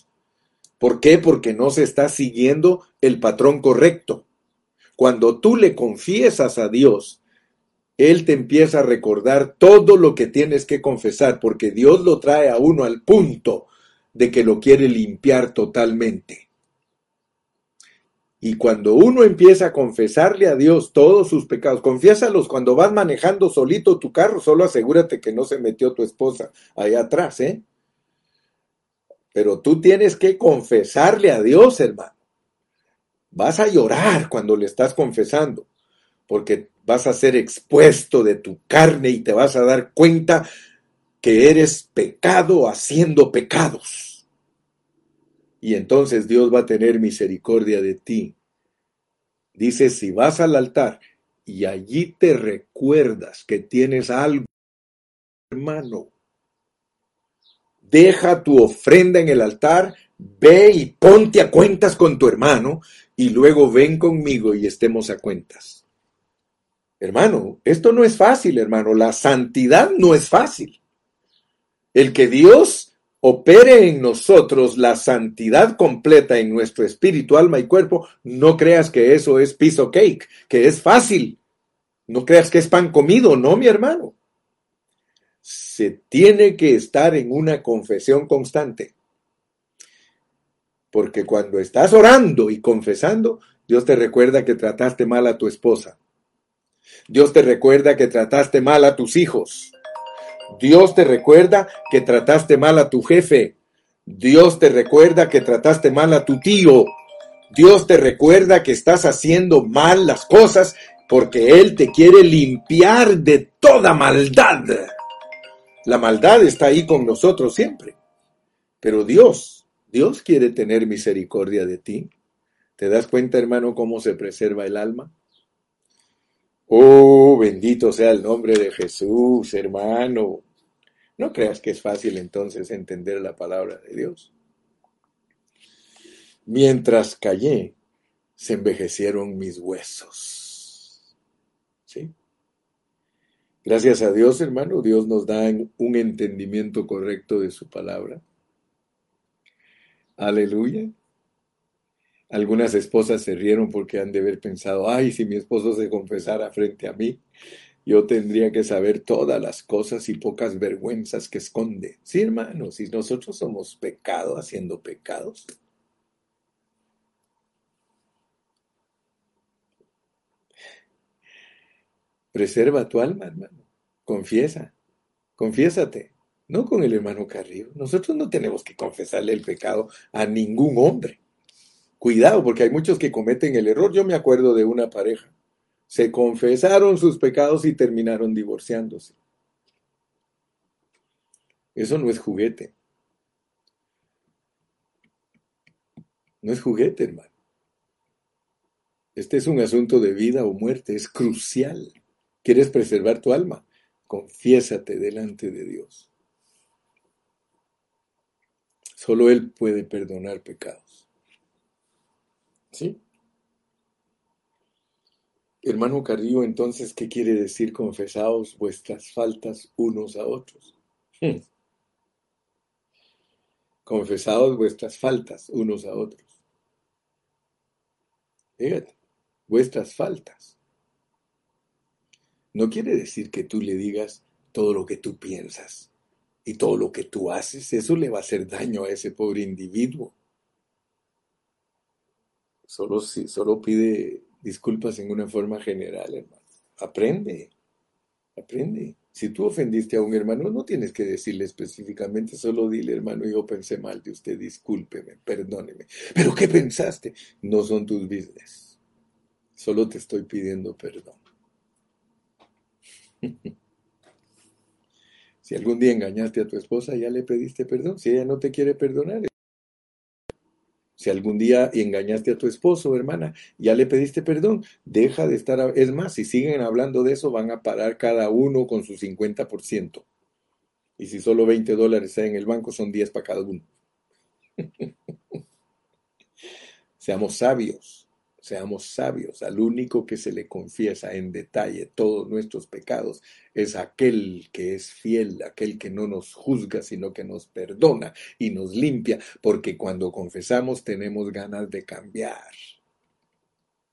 ¿Por qué? Porque no se está siguiendo el patrón correcto. Cuando tú le confiesas a Dios, Él te empieza a recordar todo lo que tienes que confesar, porque Dios lo trae a uno al punto de que lo quiere limpiar totalmente. Y cuando uno empieza a confesarle a Dios todos sus pecados, confiésalos cuando vas manejando solito tu carro, solo asegúrate que no se metió tu esposa allá atrás, ¿eh? Pero tú tienes que confesarle a Dios, hermano. Vas a llorar cuando le estás confesando, porque vas a ser expuesto de tu carne y te vas a dar cuenta que eres pecado haciendo pecados. Y entonces Dios va a tener misericordia de ti. Dice, si vas al altar y allí te recuerdas que tienes algo, hermano, deja tu ofrenda en el altar, ve y ponte a cuentas con tu hermano y luego ven conmigo y estemos a cuentas. Hermano, esto no es fácil, hermano. La santidad no es fácil. El que Dios opere en nosotros la santidad completa en nuestro espíritu, alma y cuerpo, no creas que eso es piece cake, que es fácil. No creas que es pan comido, no, mi hermano. Se tiene que estar en una confesión constante. Porque cuando estás orando y confesando, Dios te recuerda que trataste mal a tu esposa. Dios te recuerda que trataste mal a tus hijos. Dios te recuerda que trataste mal a tu jefe. Dios te recuerda que trataste mal a tu tío. Dios te recuerda que estás haciendo mal las cosas porque Él te quiere limpiar de toda maldad. La maldad está ahí con nosotros siempre. Pero Dios, Dios quiere tener misericordia de ti. ¿Te das cuenta, hermano, cómo se preserva el alma? Oh, bendito sea el nombre de Jesús, hermano. No creas que es fácil entonces entender la palabra de Dios. Mientras callé, se envejecieron mis huesos. ¿Sí? Gracias a Dios, hermano, Dios nos da un entendimiento correcto de su palabra. Aleluya. Algunas esposas se rieron porque han de haber pensado, ay, si mi esposo se confesara frente a mí, yo tendría que saber todas las cosas y pocas vergüenzas que esconde. Sí, hermanos, si nosotros somos pecado haciendo pecados. Preserva tu alma, hermano. Confiesa. Confiésate. No con el hermano Carrillo. Nosotros no tenemos que confesarle el pecado a ningún hombre. Cuidado, porque hay muchos que cometen el error. Yo me acuerdo de una pareja. Se confesaron sus pecados y terminaron divorciándose. Eso no es juguete. No es juguete, hermano. Este es un asunto de vida o muerte, es crucial. ¿Quieres preservar tu alma? Confiésate delante de Dios. Solo Él puede perdonar pecados. ¿Sí? Hermano Carrillo, entonces, ¿qué quiere decir confesaos vuestras faltas unos a otros? Hmm. Confesaos vuestras faltas unos a otros. Fíjate, vuestras faltas. No quiere decir que tú le digas todo lo que tú piensas. y todo lo que tú haces, eso le va a hacer daño a ese pobre individuo. Solo, solo pide disculpas en una forma general, hermano. Aprende, aprende. Si tú ofendiste a un hermano, no tienes que decirle específicamente, solo dile, hermano, yo pensé mal de usted, discúlpeme, perdóneme. ¿Pero qué pensaste? No son tus business. Solo te estoy pidiendo perdón. si algún día engañaste a tu esposa, ya le pediste perdón. Si ella no te quiere perdonar, si algún día engañaste a tu esposo, hermana, ya le pediste perdón, deja de estar... Es más, si siguen hablando de eso, van a parar cada uno con su 50%. Y si solo 20 dólares hay en el banco, son 10 para cada uno. Seamos sabios. Seamos sabios. Al único que se le confiesa en detalle todos nuestros pecados es aquel que es fiel, aquel que no nos juzga, sino que nos perdona y nos limpia, porque cuando confesamos tenemos ganas de cambiar.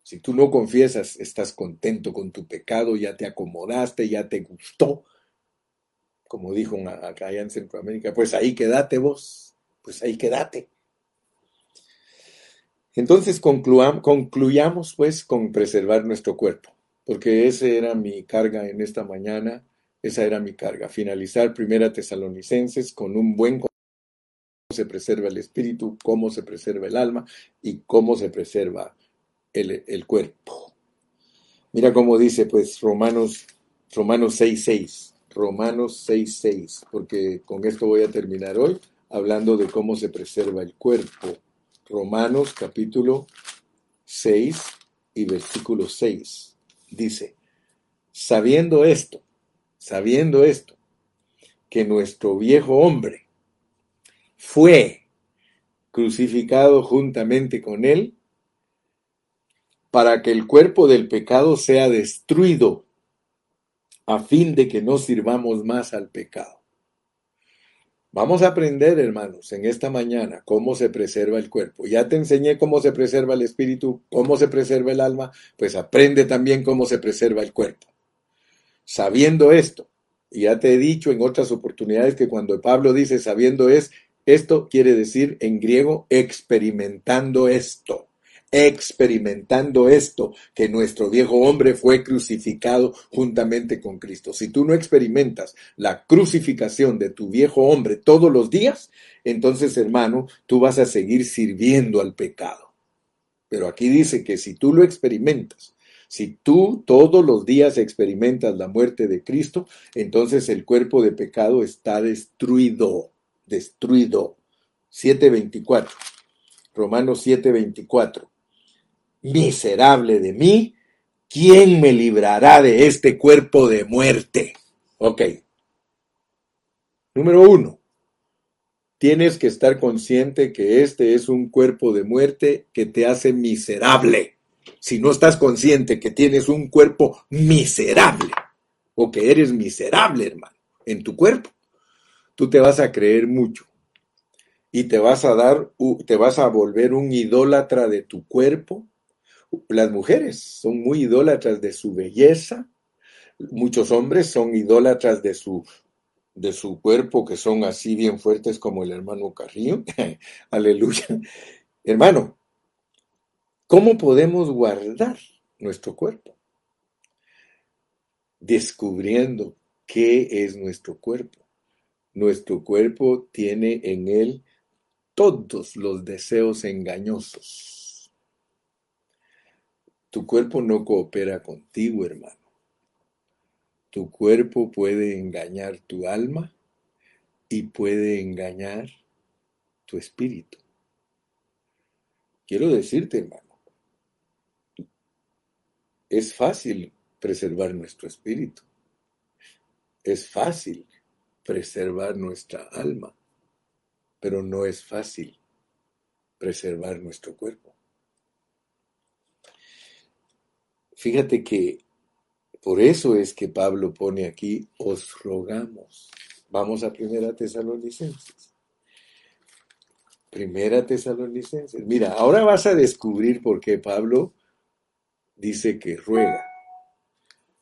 Si tú no confiesas, estás contento con tu pecado, ya te acomodaste, ya te gustó, como dijo acá en Centroamérica, pues ahí quédate vos, pues ahí quédate. Entonces concluyamos pues con preservar nuestro cuerpo, porque esa era mi carga en esta mañana, esa era mi carga, finalizar Primera Tesalonicenses con un buen cómo se preserva el espíritu, cómo se preserva el alma y cómo se preserva el, cuerpo. Mira cómo dice pues Romanos, Romanos 6.6, Romanos 6.6, porque con esto voy a terminar hoy hablando de cómo se preserva el cuerpo. Romanos capítulo 6 y versículo 6. Dice, sabiendo esto, sabiendo esto, que nuestro viejo hombre fue crucificado juntamente con él, para que el cuerpo del pecado sea destruido, a fin de que no sirvamos más al pecado. Vamos a aprender, hermanos, en esta mañana cómo se preserva el cuerpo. Ya te enseñé cómo se preserva el espíritu, cómo se preserva el alma, pues aprende también cómo se preserva el cuerpo. Sabiendo esto, y ya te he dicho en otras oportunidades que cuando Pablo dice sabiendo es, esto quiere decir en griego experimentando esto experimentando esto, que nuestro viejo hombre fue crucificado juntamente con Cristo. Si tú no experimentas la crucificación de tu viejo hombre todos los días, entonces hermano, tú vas a seguir sirviendo al pecado. Pero aquí dice que si tú lo experimentas, si tú todos los días experimentas la muerte de Cristo, entonces el cuerpo de pecado está destruido, destruido. 7.24. Romanos 7:24 miserable de mí, ¿quién me librará de este cuerpo de muerte? Ok. Número uno, tienes que estar consciente que este es un cuerpo de muerte que te hace miserable. Si no estás consciente que tienes un cuerpo miserable o que eres miserable, hermano, en tu cuerpo, tú te vas a creer mucho y te vas a dar, te vas a volver un idólatra de tu cuerpo las mujeres son muy idólatras de su belleza, muchos hombres son idólatras de su, de su cuerpo, que son así bien fuertes como el hermano Carrillo. Aleluya. Hermano, ¿cómo podemos guardar nuestro cuerpo? Descubriendo qué es nuestro cuerpo. Nuestro cuerpo tiene en él todos los deseos engañosos tu cuerpo no coopera contigo, hermano. Tu cuerpo puede engañar tu alma y puede engañar tu espíritu. Quiero decirte, hermano, es fácil preservar nuestro espíritu. Es fácil preservar nuestra alma, pero no es fácil preservar nuestro cuerpo. Fíjate que por eso es que Pablo pone aquí, os rogamos. Vamos a Primera Tesalonicenses. Primera Tesalonicenses. Mira, ahora vas a descubrir por qué Pablo dice que ruega.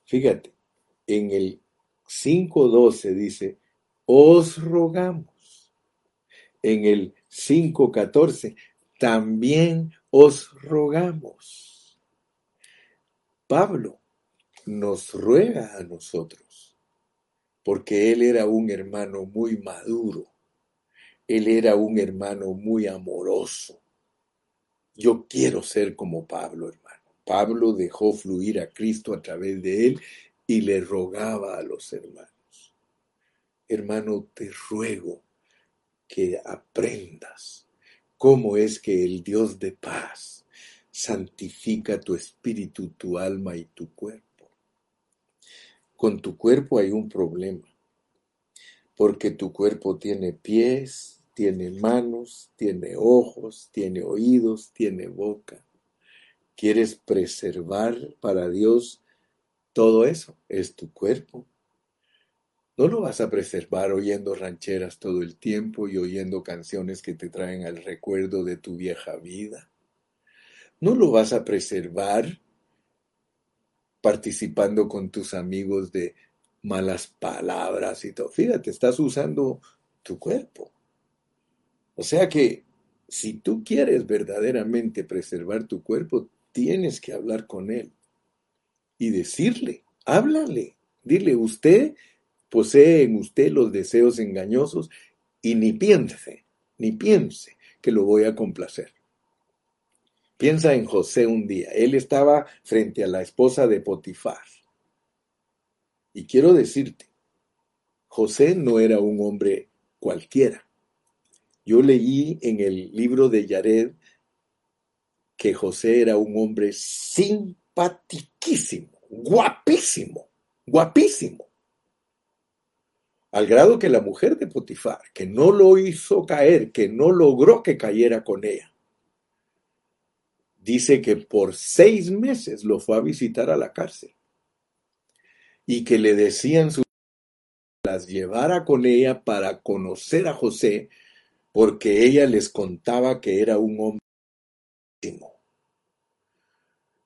Fíjate, en el 5.12 dice, os rogamos. En el 5.14, también os rogamos. Pablo nos ruega a nosotros, porque él era un hermano muy maduro, él era un hermano muy amoroso. Yo quiero ser como Pablo, hermano. Pablo dejó fluir a Cristo a través de él y le rogaba a los hermanos. Hermano, te ruego que aprendas cómo es que el Dios de paz santifica tu espíritu, tu alma y tu cuerpo. Con tu cuerpo hay un problema, porque tu cuerpo tiene pies, tiene manos, tiene ojos, tiene oídos, tiene boca. ¿Quieres preservar para Dios todo eso? Es tu cuerpo. No lo vas a preservar oyendo rancheras todo el tiempo y oyendo canciones que te traen al recuerdo de tu vieja vida. No lo vas a preservar participando con tus amigos de malas palabras y todo. Fíjate, estás usando tu cuerpo. O sea que si tú quieres verdaderamente preservar tu cuerpo, tienes que hablar con él y decirle, háblale, dile, usted posee en usted los deseos engañosos y ni piense, ni piense que lo voy a complacer. Piensa en José un día. Él estaba frente a la esposa de Potifar. Y quiero decirte, José no era un hombre cualquiera. Yo leí en el libro de Yared que José era un hombre simpatiquísimo, guapísimo, guapísimo al grado que la mujer de Potifar, que no lo hizo caer, que no logró que cayera con ella, dice que por seis meses lo fue a visitar a la cárcel y que le decían su las llevara con ella para conocer a José, porque ella les contaba que era un hombre.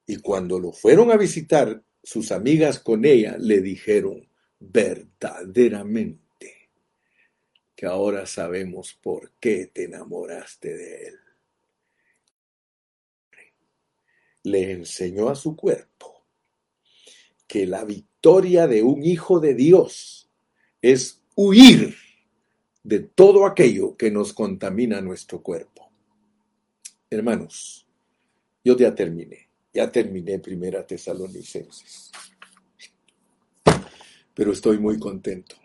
Y cuando lo fueron a visitar, sus amigas con ella le dijeron, verdaderamente que ahora sabemos por qué te enamoraste de él. Le enseñó a su cuerpo que la victoria de un hijo de Dios es huir de todo aquello que nos contamina nuestro cuerpo. Hermanos, yo ya terminé, ya terminé Primera Tesalonicenses pero estoy muy contento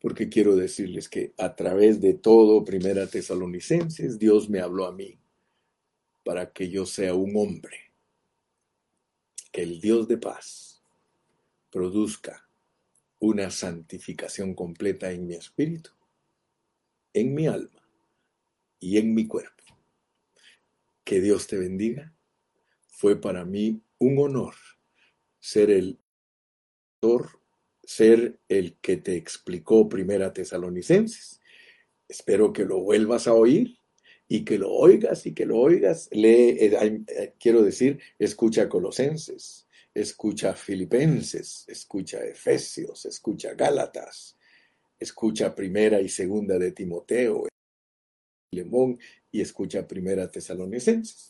porque quiero decirles que a través de todo Primera Tesalonicenses Dios me habló a mí para que yo sea un hombre, que el Dios de paz produzca una santificación completa en mi espíritu, en mi alma y en mi cuerpo. Que Dios te bendiga. Fue para mí un honor ser el ser el que te explicó Primera Tesalonicenses. Espero que lo vuelvas a oír y que lo oigas y que lo oigas. Lee, eh, eh, quiero decir, escucha Colosenses, escucha Filipenses, escucha Efesios, escucha Gálatas, escucha Primera y Segunda de Timoteo, Lemón y escucha Primera Tesalonicenses.